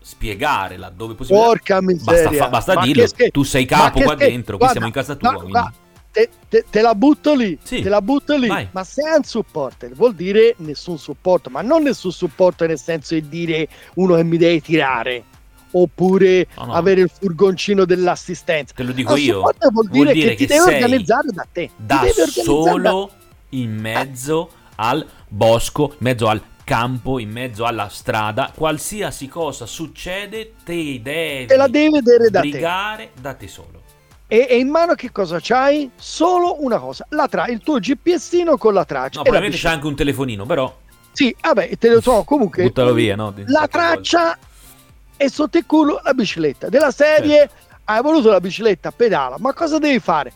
Speaker 1: spiegare laddove possibile.
Speaker 2: Porca miseria.
Speaker 1: Basta, basta dirlo. Tu sei capo qua dentro, qui siamo in casa tua. Guarda,
Speaker 2: te, te, te, la butto lì, sì. te la butto lì. Vai. Ma se è un supporter vuol dire nessun supporto, ma non nessun supporto nel senso di dire uno che mi deve tirare oppure no, no. avere il furgoncino dell'assistenza.
Speaker 1: Te lo dico io.
Speaker 2: Vuol dire, vuol dire che, che, ti devi organizzare da te.
Speaker 1: Da solo in mezzo al bosco, in mezzo al campo, in mezzo alla strada, qualsiasi cosa succede, te devi
Speaker 2: te la devi vedere da
Speaker 1: te. da te solo.
Speaker 2: E, e, in mano che cosa c'hai? Solo una cosa, la tra- il tuo GPSino con la traccia.
Speaker 1: No, probabilmente c'è anche un telefonino, però.
Speaker 2: Sì, vabbè, te lo so, comunque.
Speaker 1: Buttalo via, no?
Speaker 2: La traccia e sotto il culo la bicicletta. Della serie, certo. hai voluto la bicicletta, pedala, ma cosa devi fare?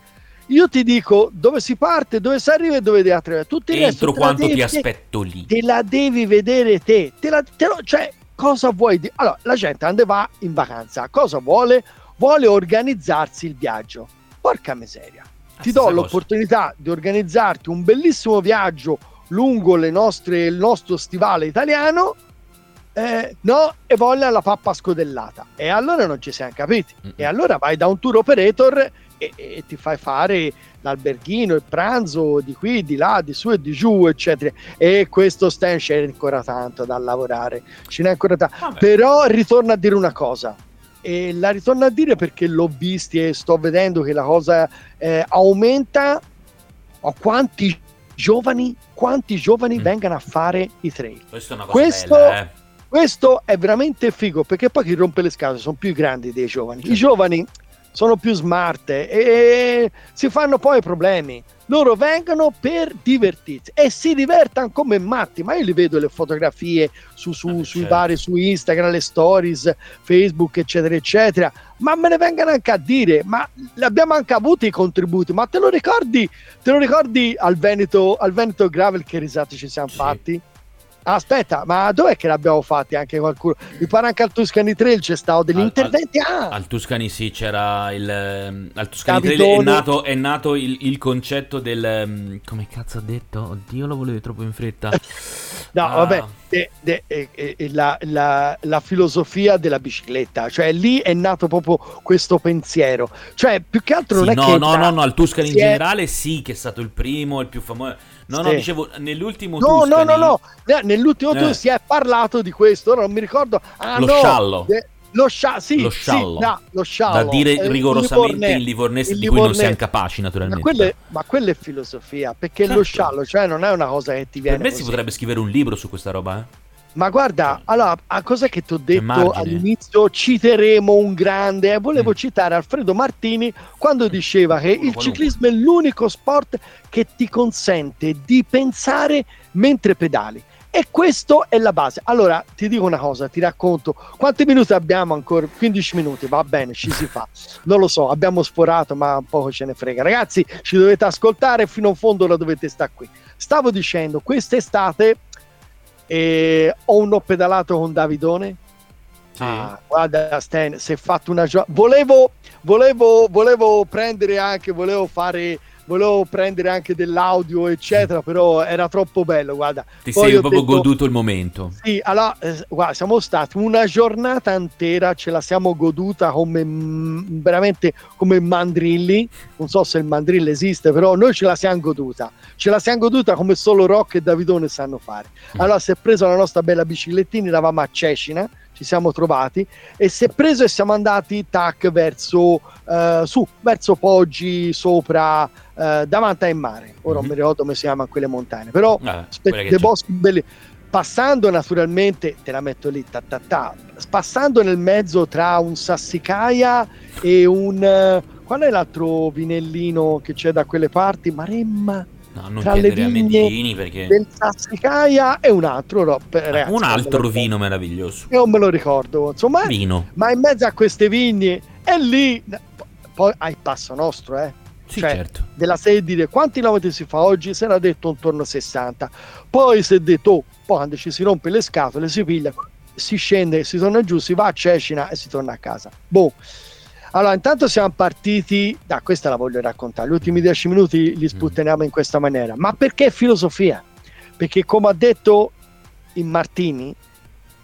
Speaker 2: Io ti dico dove si parte, dove si arriva e dove devi arrivare. Tutti
Speaker 1: Entro quanto ti aspetto lì.
Speaker 2: Te la devi vedere te. te, la, te lo, cioè, cosa vuoi? Di- allora, la gente ande va in vacanza, cosa vuole? Vuole organizzarsi il viaggio. Porca miseria. Ah, Ti do l'opportunità cosa. di organizzarti un bellissimo viaggio lungo nostre, il nostro stivale italiano. Eh, no, e voglia la pappa scodellata. E allora non ci siamo capiti. Mm-hmm. E allora vai da un tour operator e, e, ti fai fare l'alberghino, il pranzo di qui, di là, di su e di giù, eccetera. E questo stand c'è ancora tanto da lavorare. Ce n'è ancora tanto. Però ritorno a dire una cosa e la ritorno a dire perché l'ho visti e sto vedendo che la cosa eh, aumenta o quanti giovani, quanti giovani mm. vengano a fare i trail.
Speaker 1: Questo è una
Speaker 2: cosa questo,
Speaker 1: bella, eh.
Speaker 2: questo è veramente figo perché poi chi rompe le scatole sono più grandi dei giovani. Certo. I giovani sono più smart e si fanno poi problemi loro vengono per divertirsi e si divertano come matti. Ma io li vedo le fotografie su, su, ah, sui certo. vari, su Instagram, le stories, Facebook, eccetera, eccetera. Ma me ne vengono anche a dire, ma abbiamo anche avuto i contributi. Ma te lo ricordi, te lo ricordi al Veneto, al Veneto Gravel che risate ci siamo sì. fatti? Aspetta, ma dov'è che l'abbiamo fatti anche qualcuno? Mi pare anche al Tuscany Trail c'è stato degli al, interventi. Ah.
Speaker 1: al Tuscany sì, c'era il. Ehm, al Tuscany Trail è nato, è nato il, il, concetto del. Ehm, come cazzo ha detto? Oddio, lo volevo troppo in fretta.
Speaker 2: no, ah. vabbè, de, de, de, la, la, la, filosofia della bicicletta, cioè lì è nato proprio questo pensiero. Cioè, più che altro non
Speaker 1: sì,
Speaker 2: è
Speaker 1: no,
Speaker 2: che.
Speaker 1: No, no, no, al Tuscany in generale sì, che è stato il primo, il più famoso No, sì. no, dicevo, nell'ultimo no,
Speaker 2: Tuscany... No, no, no, nell'ultimo eh. Tuscany si è parlato di questo, non mi ricordo... Ah,
Speaker 1: lo
Speaker 2: no,
Speaker 1: sciallo.
Speaker 2: De... Lo, scia- sì,
Speaker 1: lo sciallo.
Speaker 2: Sì, no, lo sciallo.
Speaker 1: Da dire eh, rigorosamente il livornese di cui non siamo capaci, naturalmente.
Speaker 2: Ma, quelle, ma quella è filosofia, perché certo. lo sciallo, cioè non è una cosa che ti viene.
Speaker 1: Per me
Speaker 2: così.
Speaker 1: si potrebbe scrivere un libro su questa roba, eh?
Speaker 2: Ma guarda, allora, a cos'è che ti ho detto all'inizio? Citeremo un grande. Volevo mm. citare Alfredo Martini quando diceva che il ciclismo è l'unico sport che ti consente di pensare mentre pedali. E questo è la base. Allora, ti dico una cosa, ti racconto. Quanti minuti abbiamo ancora? 15 minuti, va bene, ci si fa. Non lo so, abbiamo sforato, ma un poco ce ne frega. Ragazzi, ci dovete ascoltare fino in fondo, la dovete stare qui. Stavo dicendo, quest'estate e ho un ho pedalato con Davidone. Sì. Ah, guarda, Stan, si è fatto una giornata. Volevo, volevo, volevo prendere anche, volevo fare volevo prendere anche dell'audio, eccetera, però era troppo bello. Guarda,
Speaker 1: ti Poi sei proprio detto, goduto il momento.
Speaker 2: Sì, allora, eh, guarda, siamo stati una giornata intera, ce la siamo goduta come mh, veramente come mandrilli. Non so se il mandrillo esiste, però noi ce la siamo goduta. Ce la siamo goduta come solo Rock e Davidone sanno fare. Mm. Allora, si è preso la nostra bella biciclettina, eravamo a Cecina ci siamo trovati e si è preso e siamo andati tac verso uh, su verso Poggi sopra uh, davanti al mare. Ora mm-hmm. non mi ricordo come si chiamano quelle montagne però ah, spe- boschi belli. Passando naturalmente te la metto lì ta, ta, ta, passando nel mezzo tra un sassicaia e un uh, qual è l'altro vinellino che c'è da quelle parti? Maremma
Speaker 1: No, non tra le vigne perché...
Speaker 2: del Sassicaia e un altro no,
Speaker 1: ragazzi, un altro vino meraviglioso.
Speaker 2: Io non me lo ricordo insomma
Speaker 1: vino.
Speaker 2: ma in mezzo a queste vigne è lì poi hai passo nostro eh.
Speaker 1: Sì, cioè, certo.
Speaker 2: della dire quanti chilometri si fa oggi? Se era detto intorno a 60 poi si è detto oh, poi quando ci si rompe le scatole si piglia si scende si torna giù si va a Cecina e si torna a casa. Boh allora, intanto siamo partiti, da questa la voglio raccontare, gli ultimi dieci minuti li mm. sputteniamo in questa maniera, ma perché filosofia? Perché come ha detto in Martini,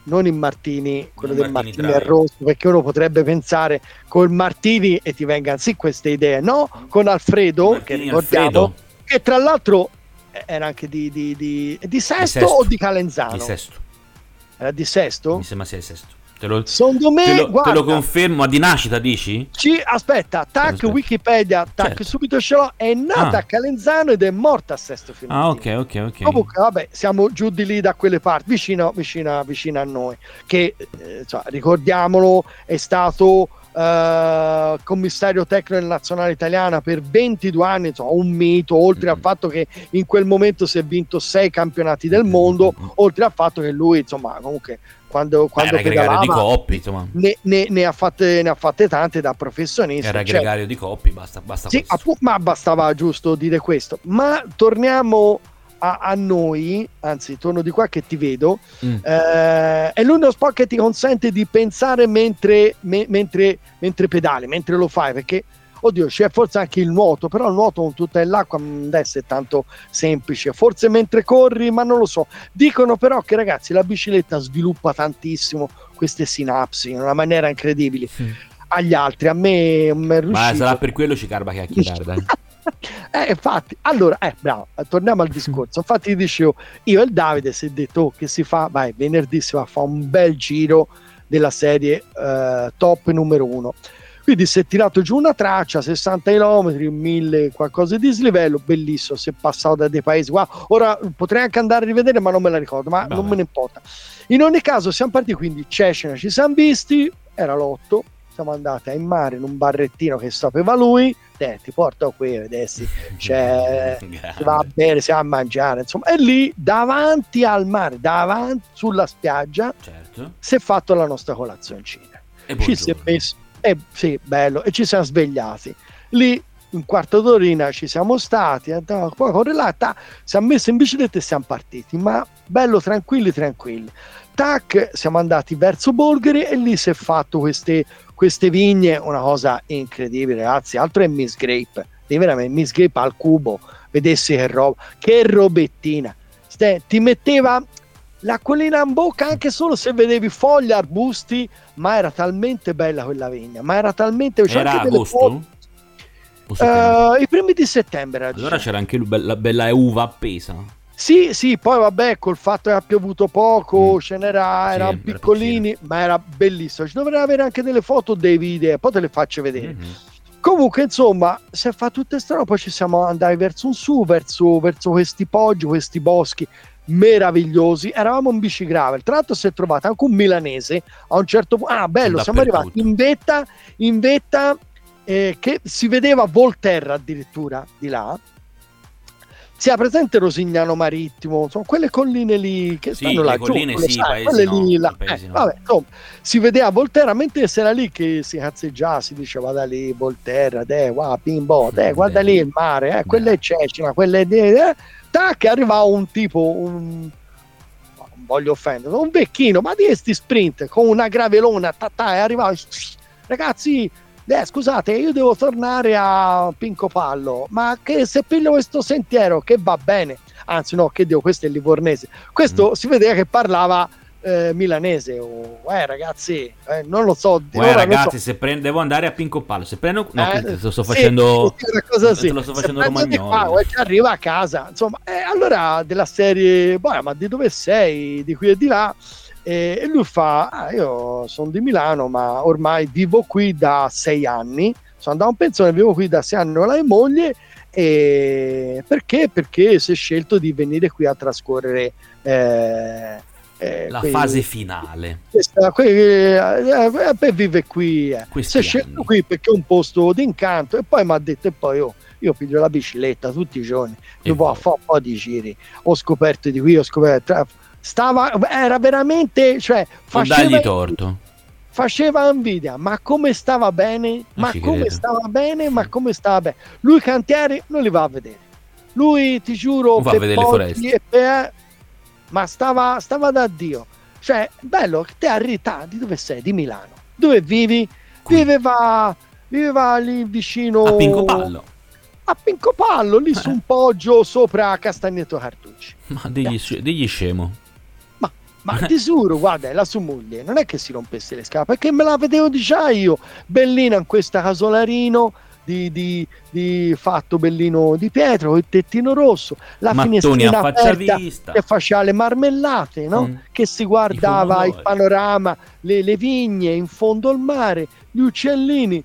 Speaker 2: non in Martini, quello non del Martini, Martini rosso, perché uno potrebbe pensare col Martini e ti vengano sì queste idee, no? Con Alfredo, Martini, che ricordiamo, Alfredo. che tra l'altro era anche di, di, di, di sesto, sesto, o di Calenzano?
Speaker 1: Di sesto.
Speaker 2: Era di sesto?
Speaker 1: Mi sembra sia sesto. Te lo,
Speaker 2: Secondo me,
Speaker 1: te lo,
Speaker 2: guarda,
Speaker 1: te lo confermo, di nascita dici?
Speaker 2: Sì, aspetta, tac, aspetta. Wikipedia, tac, certo. subito ce l'ho, è nata ah. a Calenzano ed è morta a Sesto Fiorentino.
Speaker 1: Ah, ok, ok, ok.
Speaker 2: Comunque, vabbè, siamo giù di lì da quelle parti, vicino, vicino, vicino a noi, che, eh, cioè, ricordiamolo, è stato Uh, commissario tecnico della nazionale italiana per 22 anni, insomma, un mito, oltre mm-hmm. al fatto che in quel momento si è vinto sei campionati del mondo, mm-hmm. oltre al fatto che lui, insomma, comunque quando, quando
Speaker 1: era gregario di coppi insomma.
Speaker 2: Ne, ne, ne, ha fatte, ne, ha fatte, tante da professionista
Speaker 1: era cioè, gregario di coppi basta, basta
Speaker 2: sì, appunto, ma bastava giusto dire questo ma torniamo a, a, noi anzi torno di qua che ti vedo mm. eh, è l'unico sport che ti consente di pensare mentre, me, mentre, mentre pedali mentre lo fai perché oddio c'è forse anche il nuoto però il nuoto con tutta l'acqua non deve essere tanto semplice forse mentre corri ma non lo so dicono però che ragazzi la bicicletta sviluppa tantissimo queste sinapsi in una maniera incredibile sì. agli altri a me non è riuscito
Speaker 1: ma sarà per quello ci carba chiacchierare dai
Speaker 2: eh, infatti, allora, eh, bravo, torniamo al discorso. Infatti, dicevo, io e il Davide si è detto oh, che si fa, vai, venerdì si va a fare un bel giro della serie uh, top numero uno. Quindi si è tirato giù una traccia, 60 km, 1000 qualcosa di dislivello, bellissimo, si è passato da dei paesi qua. Ora potrei anche andare a rivedere, ma non me la ricordo, ma Vabbè. non me ne importa. In ogni caso siamo partiti quindi Cecina, ci siamo visti, era l'otto, siamo andati in mare in un barrettino che sapeva lui, eh, ti porto qui a vedersi, cioè, si va a bere, si va a mangiare, insomma, e lì davanti al mare, davanti sulla spiaggia, certo. si è fatto la nostra colazioncina. Ci si è messo e sì, bello, e ci siamo svegliati. Lì un quarto d'orina ci siamo stati, poi correlata, siamo messi in bicicletta e siamo partiti, ma bello tranquilli, tranquilli. Tac, siamo andati verso Bolgheri e lì si è fatto queste, queste vigne, una cosa incredibile, ragazzi, altro è Miss Grape, di veramente Miss Grape al cubo, vedessi che roba, che robettina. Ste, ti metteva l'acquolina in bocca anche solo se vedevi foglie, arbusti, ma era talmente bella quella vigna, ma era talmente...
Speaker 1: Era agosto?
Speaker 2: Uh, I primi di settembre.
Speaker 1: Allora c'era anche la bella uva appesa.
Speaker 2: Sì, sì, poi vabbè, col fatto che ha piovuto poco, mm. ce n'era, sì, erano piccolini, era ma era bellissimo. Ci dovrei avere anche delle foto, dei video, poi te le faccio vedere. Mm-hmm. Comunque, insomma, è fatto tutte strane, poi ci siamo andati verso un su, verso, verso questi poggi, questi boschi meravigliosi. Eravamo in bici gravel. Tra l'altro, si è trovato anche un milanese a un certo punto. Ah, bello, siamo arrivati in vetta, in vetta eh, che si vedeva Volterra addirittura di là. Si ha presente Rosignano Marittimo, sono quelle colline lì che
Speaker 1: sì,
Speaker 2: stanno là
Speaker 1: colline,
Speaker 2: giù,
Speaker 1: sì, sai, quelle no, lì là.
Speaker 2: Eh, no. vabbè, insomma, si vedeva Volterra mentre si era lì che si cazzeggiava, si diceva da lì Volterra, te, wow, bimbo, te, guarda lì il mare, eh, quella è Cecina, quella è eh, tac, arriva un tipo, un, non voglio offendere, un vecchino, ma di questi sprint con una gravelona, ta, e arrivava, ragazzi, eh, scusate, io devo tornare a Pinco Pallo, ma che se piglio questo sentiero che va bene, anzi no, che Dio, questo è il livornese, questo mm. si vedeva che parlava eh, milanese. O oh, eh ragazzi eh, non lo so
Speaker 1: Uè, ragazzi so. se prendo devo andare a Pinco Pallo. Se prendo no eh, lo sto facendo sì, cosa sì. lo sto facendo romagnolo
Speaker 2: qua, arriva a casa insomma eh, allora della serie boh, ma di dove sei? Di qui e di là. E lui fa ah, io sono di Milano ma ormai vivo qui da sei anni. Sono andato in pensione vivo qui da sei anni con la mia moglie. E perché? Perché si è scelto di venire qui a trascorrere eh,
Speaker 1: eh, la quei, fase finale.
Speaker 2: Questa, que, eh, eh, vive qui, eh. si è scelto qui perché è un posto d'incanto e poi mi ha detto e poi oh, io piglio la bicicletta tutti i giorni, io a fare un po' di giri, ho scoperto di qui, ho scoperto, stava, era veramente, cioè,
Speaker 1: faceva, torto.
Speaker 2: faceva invidia, ma come stava bene, ma come credo. stava bene, ma come stava bene. Lui cantieri non li va a vedere. Lui ti giuro,
Speaker 1: non va a vedere le foreste.
Speaker 2: E, ma stava, stava da Dio. Cioè, bello, te arrivi, di dove sei? Di Milano. Dove vivi? Viveva, viveva lì vicino...
Speaker 1: A Pincopallo.
Speaker 2: A Pincopallo, lì eh. su un poggio sopra Castagneto Cartucci.
Speaker 1: Ma degli, degli scemo.
Speaker 2: Ma, ma sicuro, guarda, la sua moglie non è che si rompesse le scarpe, perché me la vedevo già io, bellina in questa casolarino di, di, di, fatto bellino di pietra con il tettino rosso, la Mattoni finestrina aperta vista. che faceva le marmellate, no? mm. che si guardava il panorama, le, le, vigne in fondo al mare, gli uccellini.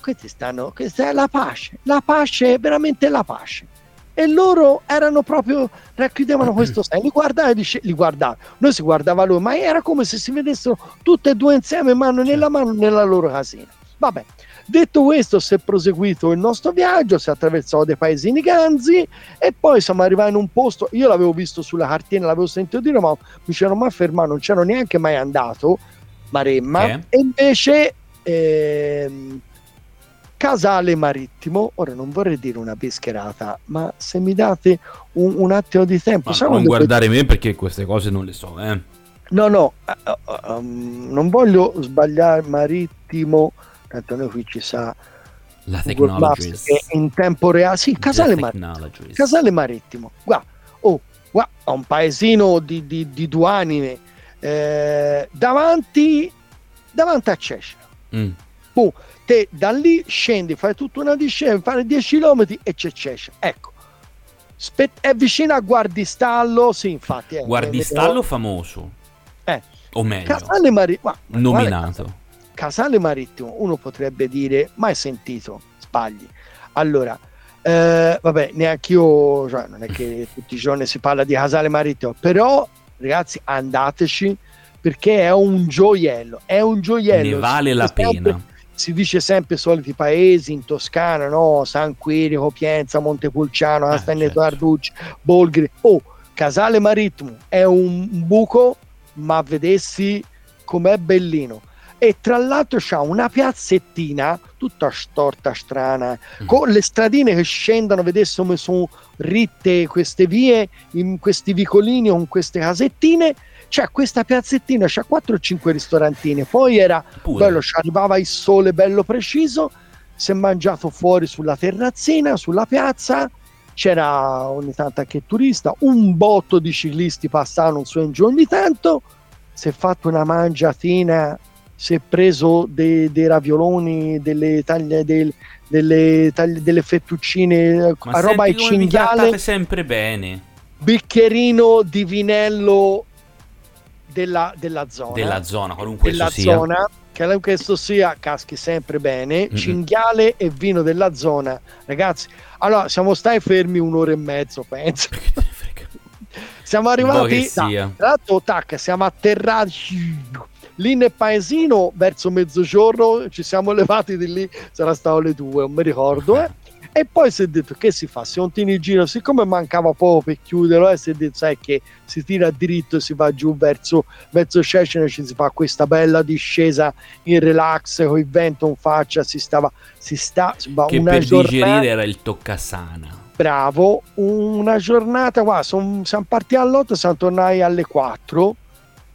Speaker 2: Questi stanno, questa è la pace, la pace, veramente la pace. E loro erano proprio, racchiudevano questo segno, li guardava e dice, li guardava, noi si guardava lui, ma era come se si vedessero tutte e due insieme, mano nella mano, nella loro casina. Vabbè, Detto questo, si è proseguito il nostro viaggio, si è attraversato dei paesini ganzi e poi siamo arrivati in un posto, io l'avevo visto sulla cartina, l'avevo sentito dire, ma mi c'ero mai fermato, non c'ero neanche mai andato, Maremma, eh? e invece... Ehm, Casale Marittimo, ora non vorrei dire una bischerata, ma se mi date un, un attimo di tempo...
Speaker 1: Ma non guardare me perché queste cose non le so, eh.
Speaker 2: No, no, um, non voglio sbagliare Marittimo, tanto noi qui ci sa
Speaker 1: la tecnologia
Speaker 2: in tempo reale. Sì Casale, Mar- Casale Marittimo. Guarda oh, guarda, un paesino di, di, di due anime eh, davanti davanti a Cesena mm. oh, te da lì scendi fai tutta una discesa fare 10 km e c'è Cesena ecco Spet- è vicino a Guardistallo sì infatti
Speaker 1: Guardistallo famoso.
Speaker 2: Eh.
Speaker 1: o meglio
Speaker 2: Casale Marittimo
Speaker 1: nominato.
Speaker 2: Casale Marittimo, uno potrebbe dire, mai sentito, sbagli. Allora, eh, vabbè, neanche io, cioè, non è che tutti i giorni si parla di Casale Marittimo, però ragazzi andateci perché è un gioiello, è un gioiello.
Speaker 1: Ne vale la
Speaker 2: sempre,
Speaker 1: pena.
Speaker 2: Si dice sempre i soliti paesi in Toscana, no? San Quirico, Pienza, Montepulciano, Castagneto
Speaker 1: certo.
Speaker 2: Arducci, Bolgri. Oh, Casale Marittimo è un buco, ma vedessi com'è bellino. E tra l'altro c'ha una piazzettina tutta storta, strana,
Speaker 1: Mm.
Speaker 2: con le stradine che scendono, vedessi come sono ritte queste vie, in questi vicolini con queste casettine. C'è questa piazzettina, c'ha 4 o 5 ristorantini. Poi era
Speaker 1: Pure.
Speaker 2: bello, ci arrivava il sole bello preciso. Si è mangiato fuori sulla terrazzina, sulla piazza. C'era ogni tanto anche turista, un botto di ciclisti passavano su e in giù ogni tanto. Si è fatto una mangiatina, si è preso dei, dei ravioloni, delle taglie, del- delle, taglie- delle fettuccine,
Speaker 1: Ma
Speaker 2: a roba
Speaker 1: mi
Speaker 2: cinghiale
Speaker 1: sempre bene.
Speaker 2: bicchierino di vinello della, della zona.
Speaker 1: Della zona, qualunque
Speaker 2: della
Speaker 1: sia.
Speaker 2: zona, che qualunque esso sia, caschi sempre bene.
Speaker 1: Mm-mm.
Speaker 2: Cinghiale e vino della zona. Ragazzi, allora siamo stati fermi un'ora e mezzo, penso. Siamo arrivati, da,
Speaker 1: sia.
Speaker 2: tra l'altro, tac, siamo atterrati lì nel paesino verso mezzogiorno, ci siamo levati di lì, sarà stato le due, non mi ricordo, eh. E poi si è detto che si fa? Si continua il giro, siccome mancava poco per chiuderlo, eh, si è detto sai che si tira dritto e si va giù verso, verso Cecina, ci si fa questa bella discesa in relax con il vento in faccia, si stava, si sta,
Speaker 1: Che
Speaker 2: una
Speaker 1: per
Speaker 2: giornata
Speaker 1: digerire era il toccasana.
Speaker 2: bravo, una giornata qua, siamo partiti all'8, siamo tornati alle 4,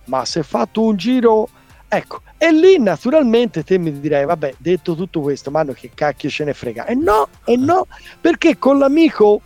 Speaker 2: ma si è fatto un giro, ecco, e lì naturalmente te mi direi, vabbè, detto tutto questo, ma che cacchio ce ne frega, e no, e no, perché con l'amico,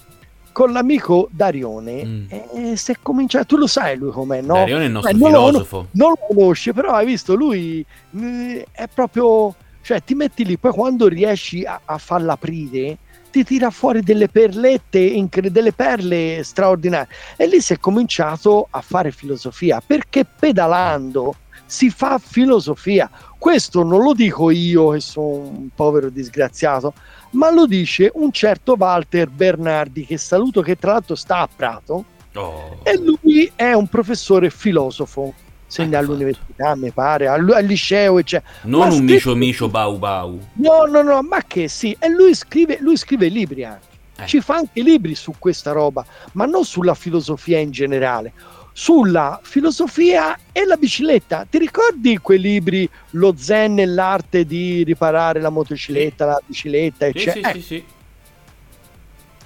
Speaker 2: con l'amico Darione,
Speaker 1: Mm.
Speaker 2: eh, si è cominciato, tu lo sai lui com'è, no?
Speaker 1: Darione è il nostro
Speaker 2: Eh, non lo-
Speaker 1: filosofo.
Speaker 2: non lo conosci, però hai visto, lui eh, è proprio, cioè ti metti lì, poi quando riesci a, a farla aprire, ti tira fuori delle perlette, delle perle straordinarie. E lì si è cominciato a fare filosofia, perché pedalando si fa filosofia. Questo non lo dico io che sono un povero disgraziato, ma lo dice un certo Walter Bernardi, che saluto, che tra l'altro sta a Prato,
Speaker 1: Oh.
Speaker 2: e lui è un professore filosofo, segna
Speaker 1: Ah,
Speaker 2: all'università, mi pare, al, al liceo, eccetera.
Speaker 1: Non
Speaker 2: Ma
Speaker 1: un micio micio bau bau.
Speaker 2: No, no, no, ma che sì, e lui scrive, lui scrive libri anche,
Speaker 1: Eh.
Speaker 2: ci fa anche libri su questa roba, ma non sulla filosofia in generale, sulla filosofia e la bicicletta. Ti ricordi quei libri, Lo zen e l'arte di riparare la motocicletta, la bicicletta,
Speaker 1: Sì,
Speaker 2: eccetera?
Speaker 1: sì, sì, sì.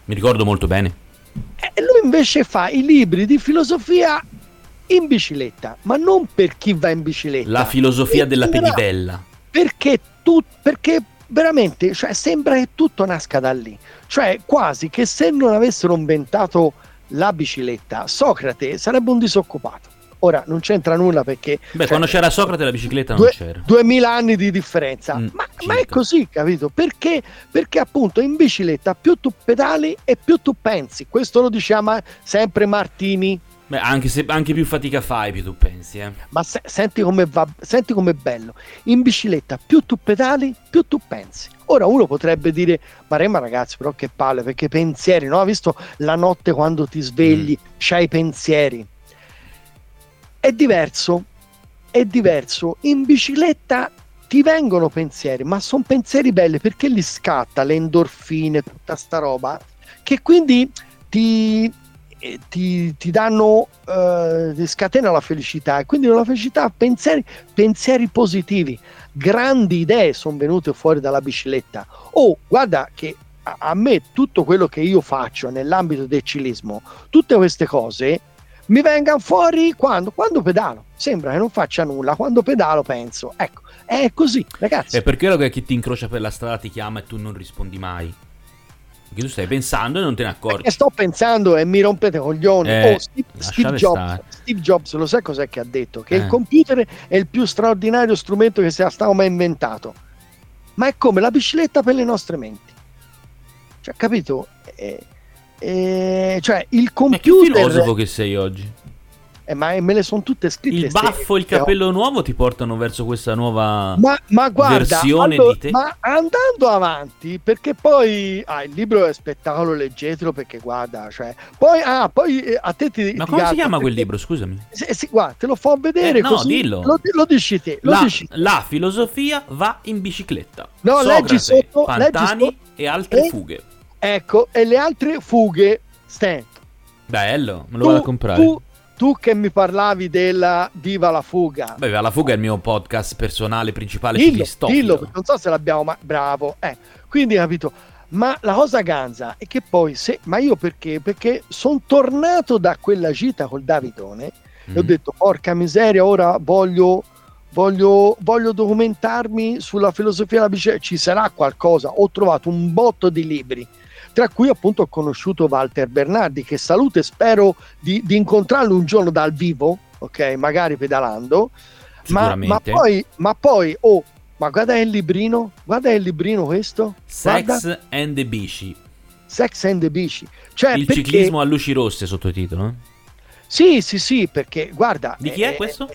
Speaker 1: Mi ricordo molto bene.
Speaker 2: E lui invece fa i libri di filosofia in bicicletta, ma non per chi va in bicicletta.
Speaker 1: La filosofia
Speaker 2: In
Speaker 1: della pedibella.
Speaker 2: Perché, tu, perché veramente cioè, sembra che tutto nasca da lì. Cioè, quasi che se non avessero inventato la bicicletta, Socrate sarebbe un disoccupato. Ora non c'entra nulla perché
Speaker 1: Beh,
Speaker 2: cioè,
Speaker 1: quando c'era Socrate la bicicletta non
Speaker 2: due-
Speaker 1: c'era.
Speaker 2: 2000 anni di differenza.
Speaker 1: Mm,
Speaker 2: ma, ma è così, capito? Perché? Perché appunto in bicicletta più tu pedali e più tu pensi. Questo lo diceva sempre Martini.
Speaker 1: Beh, anche, se, anche più fatica fai, più tu pensi, eh.
Speaker 2: Ma se- senti come va, senti com'è bello. In bicicletta più tu pedali, più tu pensi. Ora uno potrebbe dire, ma Rema ragazzi, però che palle, perché pensieri, no? Ha visto la notte quando ti svegli, c'hai pensieri. È diverso, è diverso. In bicicletta ti vengono pensieri, ma sono pensieri belli perché li scatta le endorfine, tutta sta roba, che quindi ti, ti, ti danno, eh, scatena la felicità e quindi la felicità, pensieri, pensieri positivi, grandi idee sono venute fuori dalla bicicletta. Oh, guarda che a, a me tutto quello che io faccio nell'ambito del cilismo, tutte queste cose mi vengano fuori quando, quando pedalo. Sembra che non faccia nulla, quando pedalo penso, ecco, è così, ragazzi.
Speaker 1: È per quello che chi ti incrocia per la strada ti chiama e tu non rispondi mai. Perché tu stai pensando e non te ne accorgi.
Speaker 2: E sto pensando e mi rompete coglioni.
Speaker 1: Eh,
Speaker 2: oh, Steve, Steve Jobs. Steve Jobs, lo sai cos'è che ha detto? Che
Speaker 1: Eh.
Speaker 2: il computer è il più straordinario strumento che sia stato mai inventato. Ma è come la bicicletta per le nostre menti. Cioè, capito? Eh, eh, cioè, il
Speaker 1: Ma che
Speaker 2: computer...
Speaker 1: filosofo che sei oggi?
Speaker 2: Eh, ma me le sono tutte scritte.
Speaker 1: Il baffo e il capello nuovo ti portano verso questa nuova
Speaker 2: ma, ma guarda,
Speaker 1: versione
Speaker 2: allora,
Speaker 1: di te.
Speaker 2: Ma andando avanti, perché poi ah, il libro è spettacolo, leggetelo perché guarda, cioè, poi, ah, poi eh, a te ti
Speaker 1: Ma
Speaker 2: ti
Speaker 1: come si chiama quel libro? Scusami.
Speaker 2: Sì, sì, guarda, te lo fa vedere
Speaker 1: Eh, no,
Speaker 2: così.
Speaker 1: dillo.
Speaker 2: Lo, lo dici te, lo
Speaker 1: La,
Speaker 2: dici
Speaker 1: la filosofia va in bicicletta.
Speaker 2: No, leggi
Speaker 1: Socrate,
Speaker 2: sotto, leggi
Speaker 1: Pantani
Speaker 2: sotto.
Speaker 1: e altre
Speaker 2: E-
Speaker 1: fughe.
Speaker 2: Ecco, e le altre fughe, Stan,
Speaker 1: Bello, me lo
Speaker 2: tu,
Speaker 1: vado a comprare.
Speaker 2: tu, tu che mi parlavi della Viva la fuga.
Speaker 1: Beh, la fuga è il mio podcast personale principale
Speaker 2: dillo, dillo, non so se l'abbiamo ma bravo eh, quindi capito ma la cosa ganza è che poi se ma io perché perché sono tornato da quella gita col Davidone e ho
Speaker 1: Mm.
Speaker 2: detto porca miseria ora voglio voglio voglio documentarmi sulla filosofia della bicicletta ci sarà qualcosa ho trovato un botto di libri tra cui appunto ho conosciuto Walter Bernardi che saluto e spero di, di incontrarlo un giorno dal vivo ok magari pedalando ma, ma poi, ma poi, oh, ma guarda il librino, guarda il librino questo, guarda,
Speaker 1: Sex and the Bici.
Speaker 2: Sex and the Bici. Cioè,
Speaker 1: il
Speaker 2: perché-
Speaker 1: ciclismo a luci rosse sottotitolo. eh?
Speaker 2: Sì, sì, sì, perché guarda...
Speaker 1: Di chi è questo?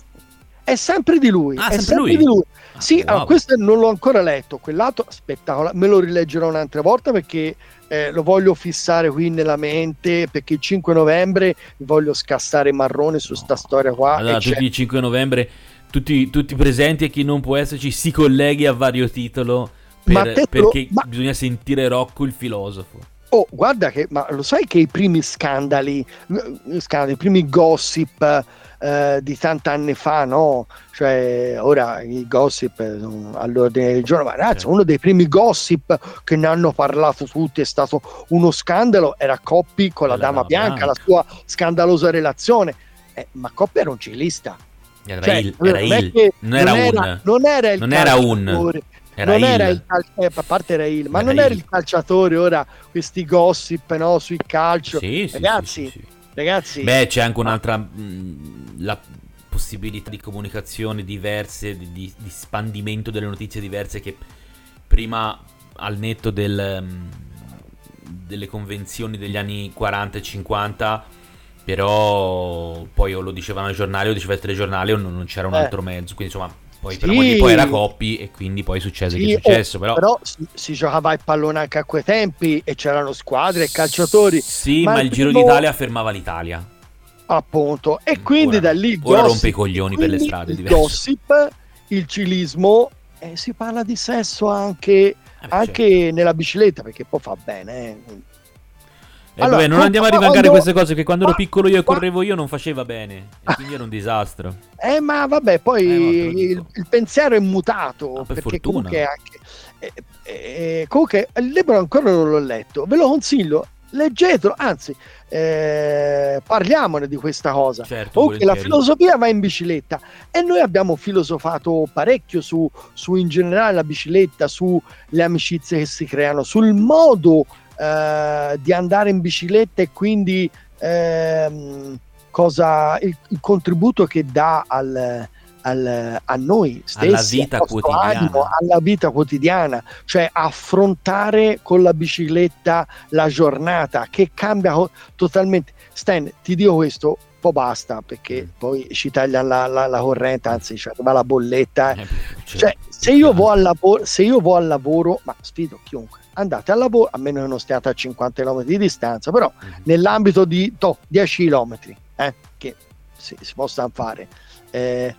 Speaker 2: È sempre di lui.
Speaker 1: Ah,
Speaker 2: è
Speaker 1: sempre
Speaker 2: sempre
Speaker 1: lui?
Speaker 2: di lui.
Speaker 1: Ah,
Speaker 2: Sì,
Speaker 1: wow.
Speaker 2: allora, questo non l'ho ancora letto, quell'altro spettacolare, me lo rileggerò un'altra volta perché eh, lo voglio fissare qui nella mente, perché il 5 novembre voglio scassare marrone su sta storia qua.
Speaker 1: Allora,
Speaker 2: e c'è-
Speaker 1: tutti il 5 novembre, tutti, tutti presenti e chi non può esserci si colleghi a vario titolo per-
Speaker 2: lo-
Speaker 1: perché
Speaker 2: ma-
Speaker 1: bisogna sentire Rocco il filosofo.
Speaker 2: Oh, guarda che, ma lo sai che i primi scandali, eh, scandali i primi gossip eh, di tant'anni fa, no? Cioè, ora i gossip eh, all'ordine del giorno, ma ragazzi, uno dei primi gossip che ne hanno parlato tutti è stato uno scandalo, era Coppi con la
Speaker 1: la
Speaker 2: Dama Bianca,
Speaker 1: Bianca.
Speaker 2: la sua scandalosa relazione. Eh, ma Coppi era un ciclista.
Speaker 1: Era
Speaker 2: Cioè,
Speaker 1: il,
Speaker 2: non
Speaker 1: era
Speaker 2: è
Speaker 1: il,
Speaker 2: che-
Speaker 1: non era un,
Speaker 2: non era
Speaker 1: Non era un, era
Speaker 2: non
Speaker 1: il.
Speaker 2: era il cal- eh, a parte era il, ma
Speaker 1: Era
Speaker 2: non era
Speaker 1: il.
Speaker 2: il calciatore ora questi gossip no, sui calcio
Speaker 1: Sì,
Speaker 2: ragazzi
Speaker 1: sì, sì,
Speaker 2: ragazzi
Speaker 1: Beh, c'è anche un'altra mh, la possibilità di comunicazione diverse, di, di- di spandimento delle notizie diverse che prima al netto del, mh, delle convenzioni degli anni 40 e 50 però poi o lo dicevano ai giornali o diceva il telegiornale o non, non c'era un
Speaker 2: Eh.
Speaker 1: altro mezzo quindi insomma poi,
Speaker 2: Sì.
Speaker 1: per amor di- poi era Coppi e quindi poi succede
Speaker 2: Sì,
Speaker 1: che è successo
Speaker 2: oh,
Speaker 1: però,
Speaker 2: si, si giocava il pallone anche a quei tempi e c'erano squadre e calciatori
Speaker 1: sì
Speaker 2: ma
Speaker 1: ma,
Speaker 2: il
Speaker 1: Giro
Speaker 2: primo-
Speaker 1: d'Italia fermava l'Italia
Speaker 2: appunto e quindi
Speaker 1: Ora-
Speaker 2: da lì
Speaker 1: ora
Speaker 2: gossip,
Speaker 1: rompe i coglioni per le
Speaker 2: quindi
Speaker 1: strade,
Speaker 2: il gossip il cilismo e si parla di sesso anche,
Speaker 1: Eh, beh,
Speaker 2: anche
Speaker 1: certo.
Speaker 2: nella bicicletta perché poi fa bene eh.
Speaker 1: Eh,
Speaker 2: Allora,
Speaker 1: vabbè, non andiamo a
Speaker 2: quando-
Speaker 1: rivangare queste cose che quando ero piccolo io e correvo io non faceva bene. E quindi era un disastro.
Speaker 2: Eh, ma vabbè, poi
Speaker 1: Eh, ma
Speaker 2: il, il pensiero è mutato.
Speaker 1: Ah, per
Speaker 2: perché
Speaker 1: fortuna.
Speaker 2: comunque anche. eh, eh, comunque il libro ancora non l'ho letto, ve lo consiglio, leggetelo, anzi, eh, parliamone di questa cosa.
Speaker 1: Certo,
Speaker 2: Comunque la filosofia va in bicicletta e noi abbiamo filosofato parecchio su, su in generale la bicicletta, sulle amicizie che si creano, sul modo eh, di andare in bicicletta e quindi ehm, cosa, il, il contributo che dà al, al- a noi stessi,
Speaker 1: Alla vita quotidiana.
Speaker 2: animo, alla vita quotidiana, cioè affrontare con la bicicletta la giornata che cambia totalmente. Stan, ti dico questo, basta perché
Speaker 1: Mm.
Speaker 2: poi ci tagliano la, la- la corrente, anzi ci arriva la bolletta.
Speaker 1: Eh, cioè,
Speaker 2: Cioè, se io, vo al lavoro, se io vo al lavoro, ma sfido chiunque, andate al lavoro, a meno che non stiate a 50 km di distanza, però
Speaker 1: Mhm.
Speaker 2: nell'ambito di toh, 10 km eh, che si, si possano fare, eh,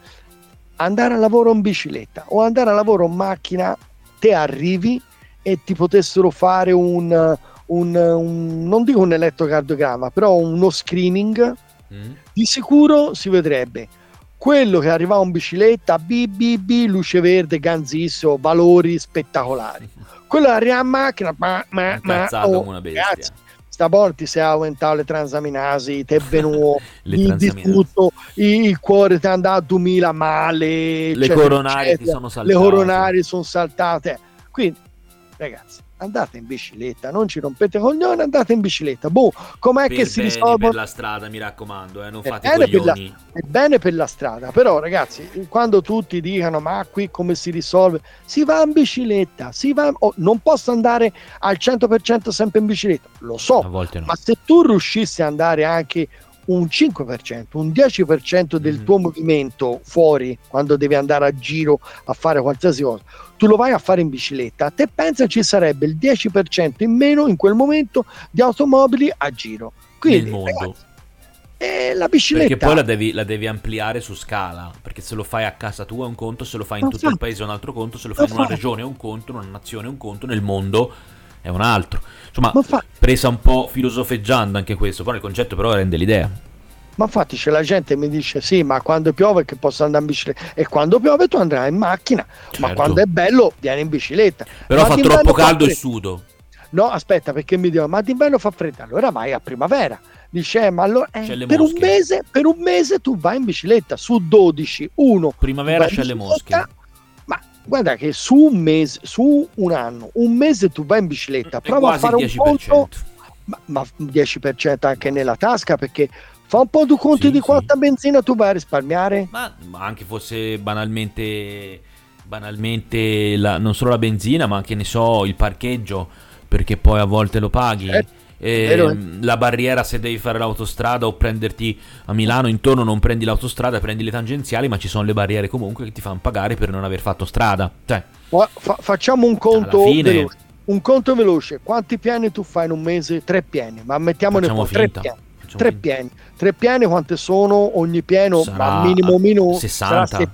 Speaker 2: andare al lavoro in bicicletta o andare al lavoro in macchina, te arrivi e ti potessero fare un, un- un- non dico un elettrocardiogramma, però uno screening,
Speaker 1: Mm?
Speaker 2: di sicuro si vedrebbe quello che arrivava in bicicletta, BBB, luce verde, ganzisso, valori spettacolari. Quello arriva in macchina, ma, ma, ma, oh,
Speaker 1: una bestia.
Speaker 2: ragazzi, sta porti se ha aumentato le transaminasi, te è venuto
Speaker 1: Le
Speaker 2: di, di
Speaker 1: transaminasi.
Speaker 2: tutto, il, il cuore ti è andato a 2000 male,
Speaker 1: Le
Speaker 2: eccetera,
Speaker 1: coronarie ti sono saltate.
Speaker 2: le coronarie sono saltate. Quindi, ragazzi, andate in bicicletta, non ci rompete i coglioni, andate in bicicletta. Boh, com'è
Speaker 1: Per
Speaker 2: che si
Speaker 1: bene
Speaker 2: risolvono?
Speaker 1: per la strada, mi raccomando, eh, non
Speaker 2: È
Speaker 1: fate
Speaker 2: bene per la-
Speaker 1: coglioni.
Speaker 2: è bene per la strada, però ragazzi, quando tutti dicono ma qui come si risolve, si va in bicicletta, si va, oh, non posso andare al 100% sempre in bicicletta, lo so,
Speaker 1: A volte no.
Speaker 2: ma se tu riuscissi ad andare anche un 5%, un 10% del
Speaker 1: Mm.
Speaker 2: tuo movimento fuori quando devi andare a giro a fare qualsiasi cosa, tu lo vai a fare in bicicletta, te pensa ci sarebbe il 10% in meno in quel momento di automobili a giro. Quindi,
Speaker 1: nel mondo.
Speaker 2: ragazzi, eh, la bicicletta
Speaker 1: Perché poi la devi, la devi ampliare su scala. Perché se lo fai a casa tua è un conto, se lo fai in tutto il paese è un altro conto, se lo fai in una regione è un conto, in una nazione è un conto, nel mondo è un altro. Insomma,
Speaker 2: Ma fa-
Speaker 1: presa un po' filosofeggiando anche questo. Poi il concetto però rende l'idea.
Speaker 2: Ma infatti c'è la gente che mi dice sì, ma quando piove che posso andare in bicicletta? E quando piove tu andrai in macchina, ma
Speaker 1: Certo.
Speaker 2: quando è bello vieni in bicicletta.
Speaker 1: Però
Speaker 2: Ma
Speaker 1: fa troppo caldo e sudo.
Speaker 2: No, aspetta, perché mi dicono, ma d'inverno fa freddo, allora vai a primavera. Dice, eh, ma allora eh, per, un mese, per un mese tu vai in bicicletta, su 12, uno.
Speaker 1: Primavera
Speaker 2: vai in
Speaker 1: c'è le mosche.
Speaker 2: Guarda che su un mese, su un anno, un mese tu vai in bicicletta, prova a
Speaker 1: quasi
Speaker 2: fare un
Speaker 1: 10%.
Speaker 2: conto, ma, ma 10% anche nella tasca, perché fa un po' di conti
Speaker 1: Sì,
Speaker 2: di
Speaker 1: sì.
Speaker 2: quanta benzina tu vai a risparmiare.
Speaker 1: Ma, ma anche fosse banalmente, banalmente la- non solo la benzina, ma anche ne so, il parcheggio, perché poi a volte lo paghi.
Speaker 2: Certo,
Speaker 1: E,
Speaker 2: vero.
Speaker 1: la barriera se devi fare l'autostrada o prenderti a Milano intorno non prendi l'autostrada, prendi le tangenziali, ma ci sono le barriere comunque che ti fanno pagare per non aver fatto strada. Cioè,
Speaker 2: Fa- fa- facciamo un conto
Speaker 1: Alla fine-
Speaker 2: veloce. Un conto veloce. Quanti piani tu fai in un mese? Tre piani, ma mettiamone qua, tre piani.
Speaker 1: Facciamo
Speaker 2: Tre piani. Tre piani quante sono ogni piano?
Speaker 1: Sarà
Speaker 2: ma minimo minimo
Speaker 1: 60.
Speaker 2: sarà se-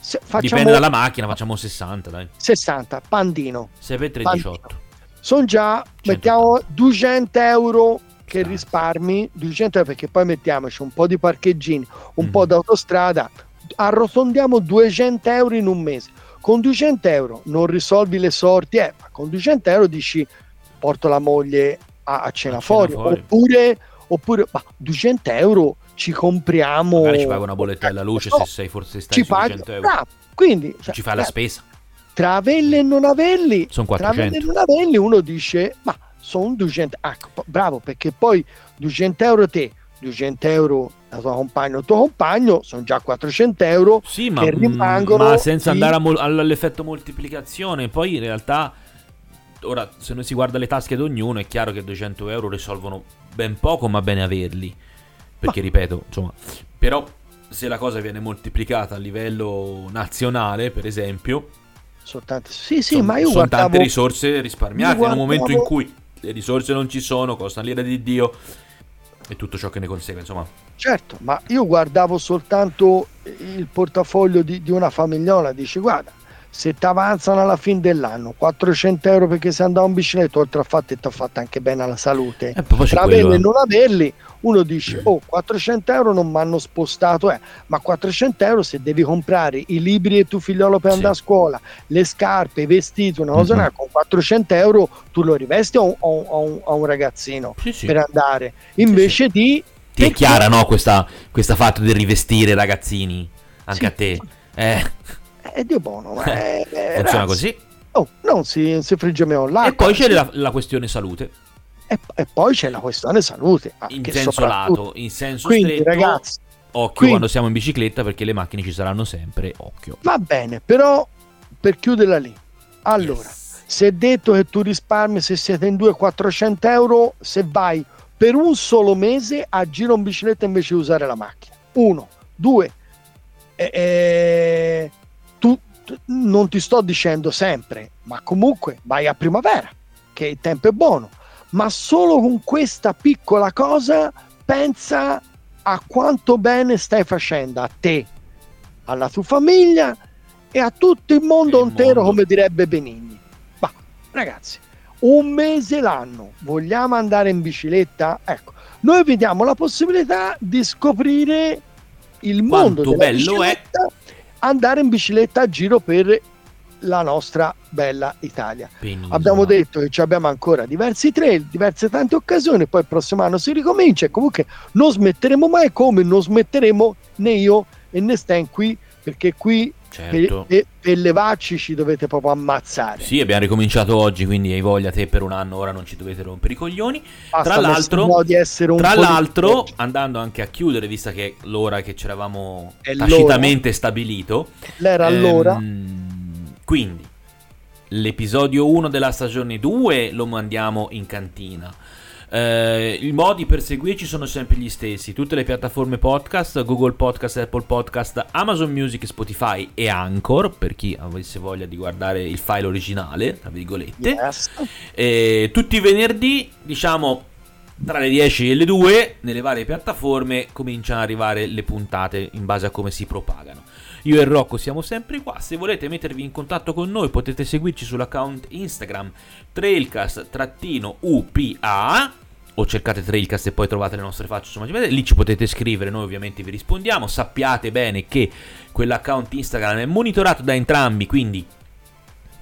Speaker 2: se- facciamo
Speaker 1: Dipende dalla macchina, facciamo 60, dai.
Speaker 2: 60, pandino.
Speaker 1: 6 per 3,
Speaker 2: Pandino.
Speaker 1: 18.
Speaker 2: Sono già,
Speaker 1: 100.
Speaker 2: mettiamo 200 euro che risparmi, 200 euro perché poi mettiamoci un po' di parcheggini, un
Speaker 1: Mhm.
Speaker 2: po' d'autostrada, arrotondiamo 200 euro in un mese. Con 200 euro non risolvi le sorti, eh, ma con 200 euro dici porto la moglie a, a cena
Speaker 1: A cena
Speaker 2: fuori,
Speaker 1: fuori.
Speaker 2: oppure, oppure ma 200 euro ci compriamo...
Speaker 1: Magari ci paga una bolletta della luce
Speaker 2: No,
Speaker 1: se sei forse stai
Speaker 2: ci
Speaker 1: su
Speaker 2: paghi,
Speaker 1: 100 euro.
Speaker 2: bravo. Quindi cioè,
Speaker 1: ci fai la
Speaker 2: eh,
Speaker 1: spesa.
Speaker 2: Tra averli e non averli,
Speaker 1: Sono
Speaker 2: tra averli e
Speaker 1: 400.
Speaker 2: non averli uno dice ma sono 200 ecco, po- bravo perché poi 200 euro te 200 euro la tua compagna o il tuo compagno sono già 400 euro
Speaker 1: Sì, ma,
Speaker 2: che
Speaker 1: mm,
Speaker 2: rimangono
Speaker 1: ma senza
Speaker 2: di-
Speaker 1: andare a mol- all'effetto moltiplicazione. Poi in realtà, ora, se noi si guarda le tasche di ognuno, è chiaro che 200 euro risolvono ben poco, ma bene averli. Perché, ripeto, insomma, però se la cosa viene moltiplicata a livello nazionale, per esempio,
Speaker 2: soltanto sì sì
Speaker 1: son-
Speaker 2: ma io
Speaker 1: sono
Speaker 2: guardavo
Speaker 1: tante risorse risparmiate
Speaker 2: io
Speaker 1: in un momento in
Speaker 2: guardavo-
Speaker 1: cui le risorse non ci sono, costano l'ira di Dio e tutto ciò che ne consegue, insomma.
Speaker 2: certo ma io guardavo soltanto il portafoglio di, di una famigliola dici guarda se ti avanzano alla fine dell'anno 400 euro perché sei andato in bicicletta oltre al fatto che ti ha fatto anche bene alla salute
Speaker 1: E c'è
Speaker 2: tra averli e
Speaker 1: eh.
Speaker 2: non averli uno dice oh 400 euro non mi hanno spostato eh. ma 400 euro se devi comprare i libri di tuo figliolo per
Speaker 1: Sì.
Speaker 2: andare a scuola le scarpe, i vestiti una cosa
Speaker 1: Mhm.
Speaker 2: una, con 400 euro tu lo rivesti a un, a un- a un- a ragazzino
Speaker 1: Sì, sì.
Speaker 2: per andare invece di
Speaker 1: Ti è chiara, no, questa, questa fatto di rivestire ragazzini? Anche a te? Eh,
Speaker 2: è Dio buono ma è- è-
Speaker 1: funziona
Speaker 2: ragazzi,
Speaker 1: così.
Speaker 2: oh, non si, si frigge meno l'acqua
Speaker 1: E poi c'è la, la questione salute,
Speaker 2: e, e poi c'è la questione salute
Speaker 1: in senso lato, in senso
Speaker 2: quindi
Speaker 1: stretto.
Speaker 2: ragazzi
Speaker 1: occhio
Speaker 2: quindi-
Speaker 1: quando siamo in bicicletta perché le macchine ci saranno sempre, occhio.
Speaker 2: Va bene, però per chiuderla lì. Allora,
Speaker 1: Yes.
Speaker 2: se è detto che tu risparmi se siete in due 400 euro, se vai per un solo mese a giro in bicicletta invece di usare la macchina. Uno, due, eh, eh, non ti sto dicendo sempre, ma comunque vai a primavera, che il tempo è buono, ma solo con questa piccola cosa pensa a quanto bene stai facendo a te, alla tua famiglia e a tutto il mondo
Speaker 1: Il
Speaker 2: intero,
Speaker 1: mondo.
Speaker 2: come direbbe Benigni. Ma ragazzi, un mese l'anno vogliamo andare in bicicletta? Ecco, noi vi diamo la possibilità di scoprire il mondo
Speaker 1: Quanto bello è.
Speaker 2: Andare in bicicletta a giro per la nostra bella Italia.
Speaker 1: Benissimo.
Speaker 2: Abbiamo detto che ci abbiamo ancora diversi trail, diverse tante occasioni, poi il prossimo anno si ricomincia e comunque non smetteremo mai come non smetteremo né io e né Stan qui perché qui
Speaker 1: Certo.
Speaker 2: per, per- per levarci ci dovete proprio ammazzare.
Speaker 1: Sì, abbiamo ricominciato oggi, quindi hai voglia te per un anno, ora non ci dovete rompere i coglioni.
Speaker 2: Basta
Speaker 1: tra l'altro- Tra
Speaker 2: po' di-
Speaker 1: l'altro, andando anche a chiudere, vista che è l'ora che ci eravamo
Speaker 2: È
Speaker 1: tacitamente stabilito,
Speaker 2: l'era allora
Speaker 1: ehm, quindi l'episodio 1 della stagione 2 lo mandiamo in cantina. Eh, I modi per seguirci sono sempre gli stessi. Tutte le piattaforme podcast, Google Podcast, Apple Podcast, Amazon Music, Spotify e Anchor, per chi avesse voglia di guardare il file originale, tra virgolette.
Speaker 2: Yes.
Speaker 1: Eh, tutti i venerdì, diciamo tra le 10 e le 2, nelle varie piattaforme cominciano ad arrivare le puntate in base a come si propagano. Io e Rocco siamo sempre qua. Se volete mettervi in contatto con noi, potete seguirci sull'account Instagram trailcast-upa o cercate Trailcast e poi trovate le nostre facce su. Lì ci potete scrivere, noi ovviamente vi rispondiamo. Sappiate bene che quell'account Instagram è monitorato da entrambi, quindi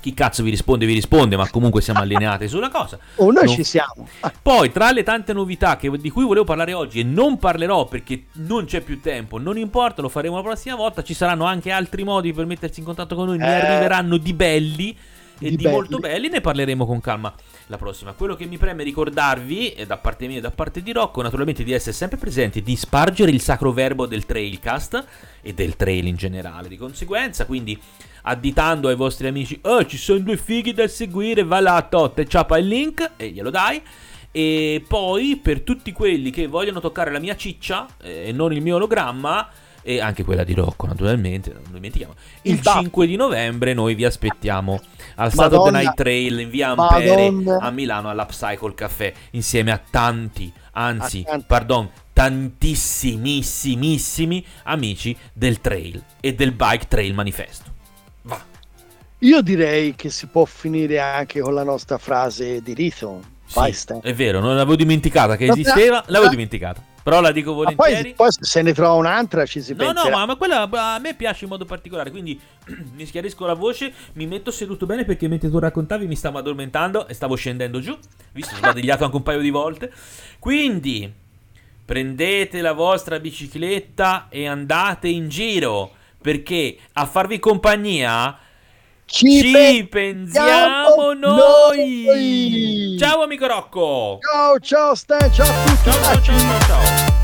Speaker 1: chi cazzo vi risponde vi risponde, ma comunque siamo allineati sulla cosa.
Speaker 2: Oh, noi
Speaker 1: Non-
Speaker 2: ci siamo. Ah,
Speaker 1: Poi, tra le tante novità che- di cui volevo parlare oggi e non parlerò perché non c'è più tempo, non importa, lo faremo la prossima volta, ci saranno anche altri modi per mettersi in contatto con noi, ne
Speaker 2: Eh.
Speaker 1: arriveranno di belli e
Speaker 2: Di
Speaker 1: di, molto belli, ne parleremo con calma la prossima. Quello che mi preme ricordarvi, e da parte mia e da parte di Rocco, naturalmente di essere sempre presenti, di spargere il sacro verbo del Trailcast e del trail in generale, di conseguenza, quindi additando ai vostri amici, oh ci sono due fighi da seguire, va là, totte, ciapa il link e glielo dai. E poi per tutti quelli che vogliono toccare la mia ciccia eh, e non il mio ologramma, e anche quella di Rocco naturalmente, non dimentichiamo, il
Speaker 2: Il DAP.
Speaker 1: 5 di novembre noi vi aspettiamo al Saturday
Speaker 2: Madonna.
Speaker 1: Night Trail in via Ampere
Speaker 2: Madonna.
Speaker 1: a Milano all'Upcycle Café insieme a tanti, anzi,
Speaker 2: A tanti.
Speaker 1: pardon, tantissimissimissimi amici del trail e del Bike Trail Manifesto.
Speaker 2: Io direi che si può finire anche con la nostra frase di Rithon.
Speaker 1: Sì, è vero, non l'avevo dimenticata che esisteva, l'avevo dimenticata. Però la dico volentieri.
Speaker 2: poi, poi se ne trova un'altra ci si
Speaker 1: No, no,
Speaker 2: penserà.
Speaker 1: ma, ma quella a me piace in modo particolare, quindi mi schiarisco la voce, mi metto seduto bene perché mentre tu raccontavi mi stavo addormentando e stavo scendendo giù, visto sbadigliato anche un paio di volte. Quindi prendete la vostra bicicletta e andate in giro, perché a farvi compagnia
Speaker 2: Ci,
Speaker 1: ci pensiamo noi.
Speaker 2: noi.
Speaker 1: Ciao amico Rocco.
Speaker 2: Ciao, ciao Stan, ciao a tutti.
Speaker 1: ciao, ciao, ciao. ciao, ciao.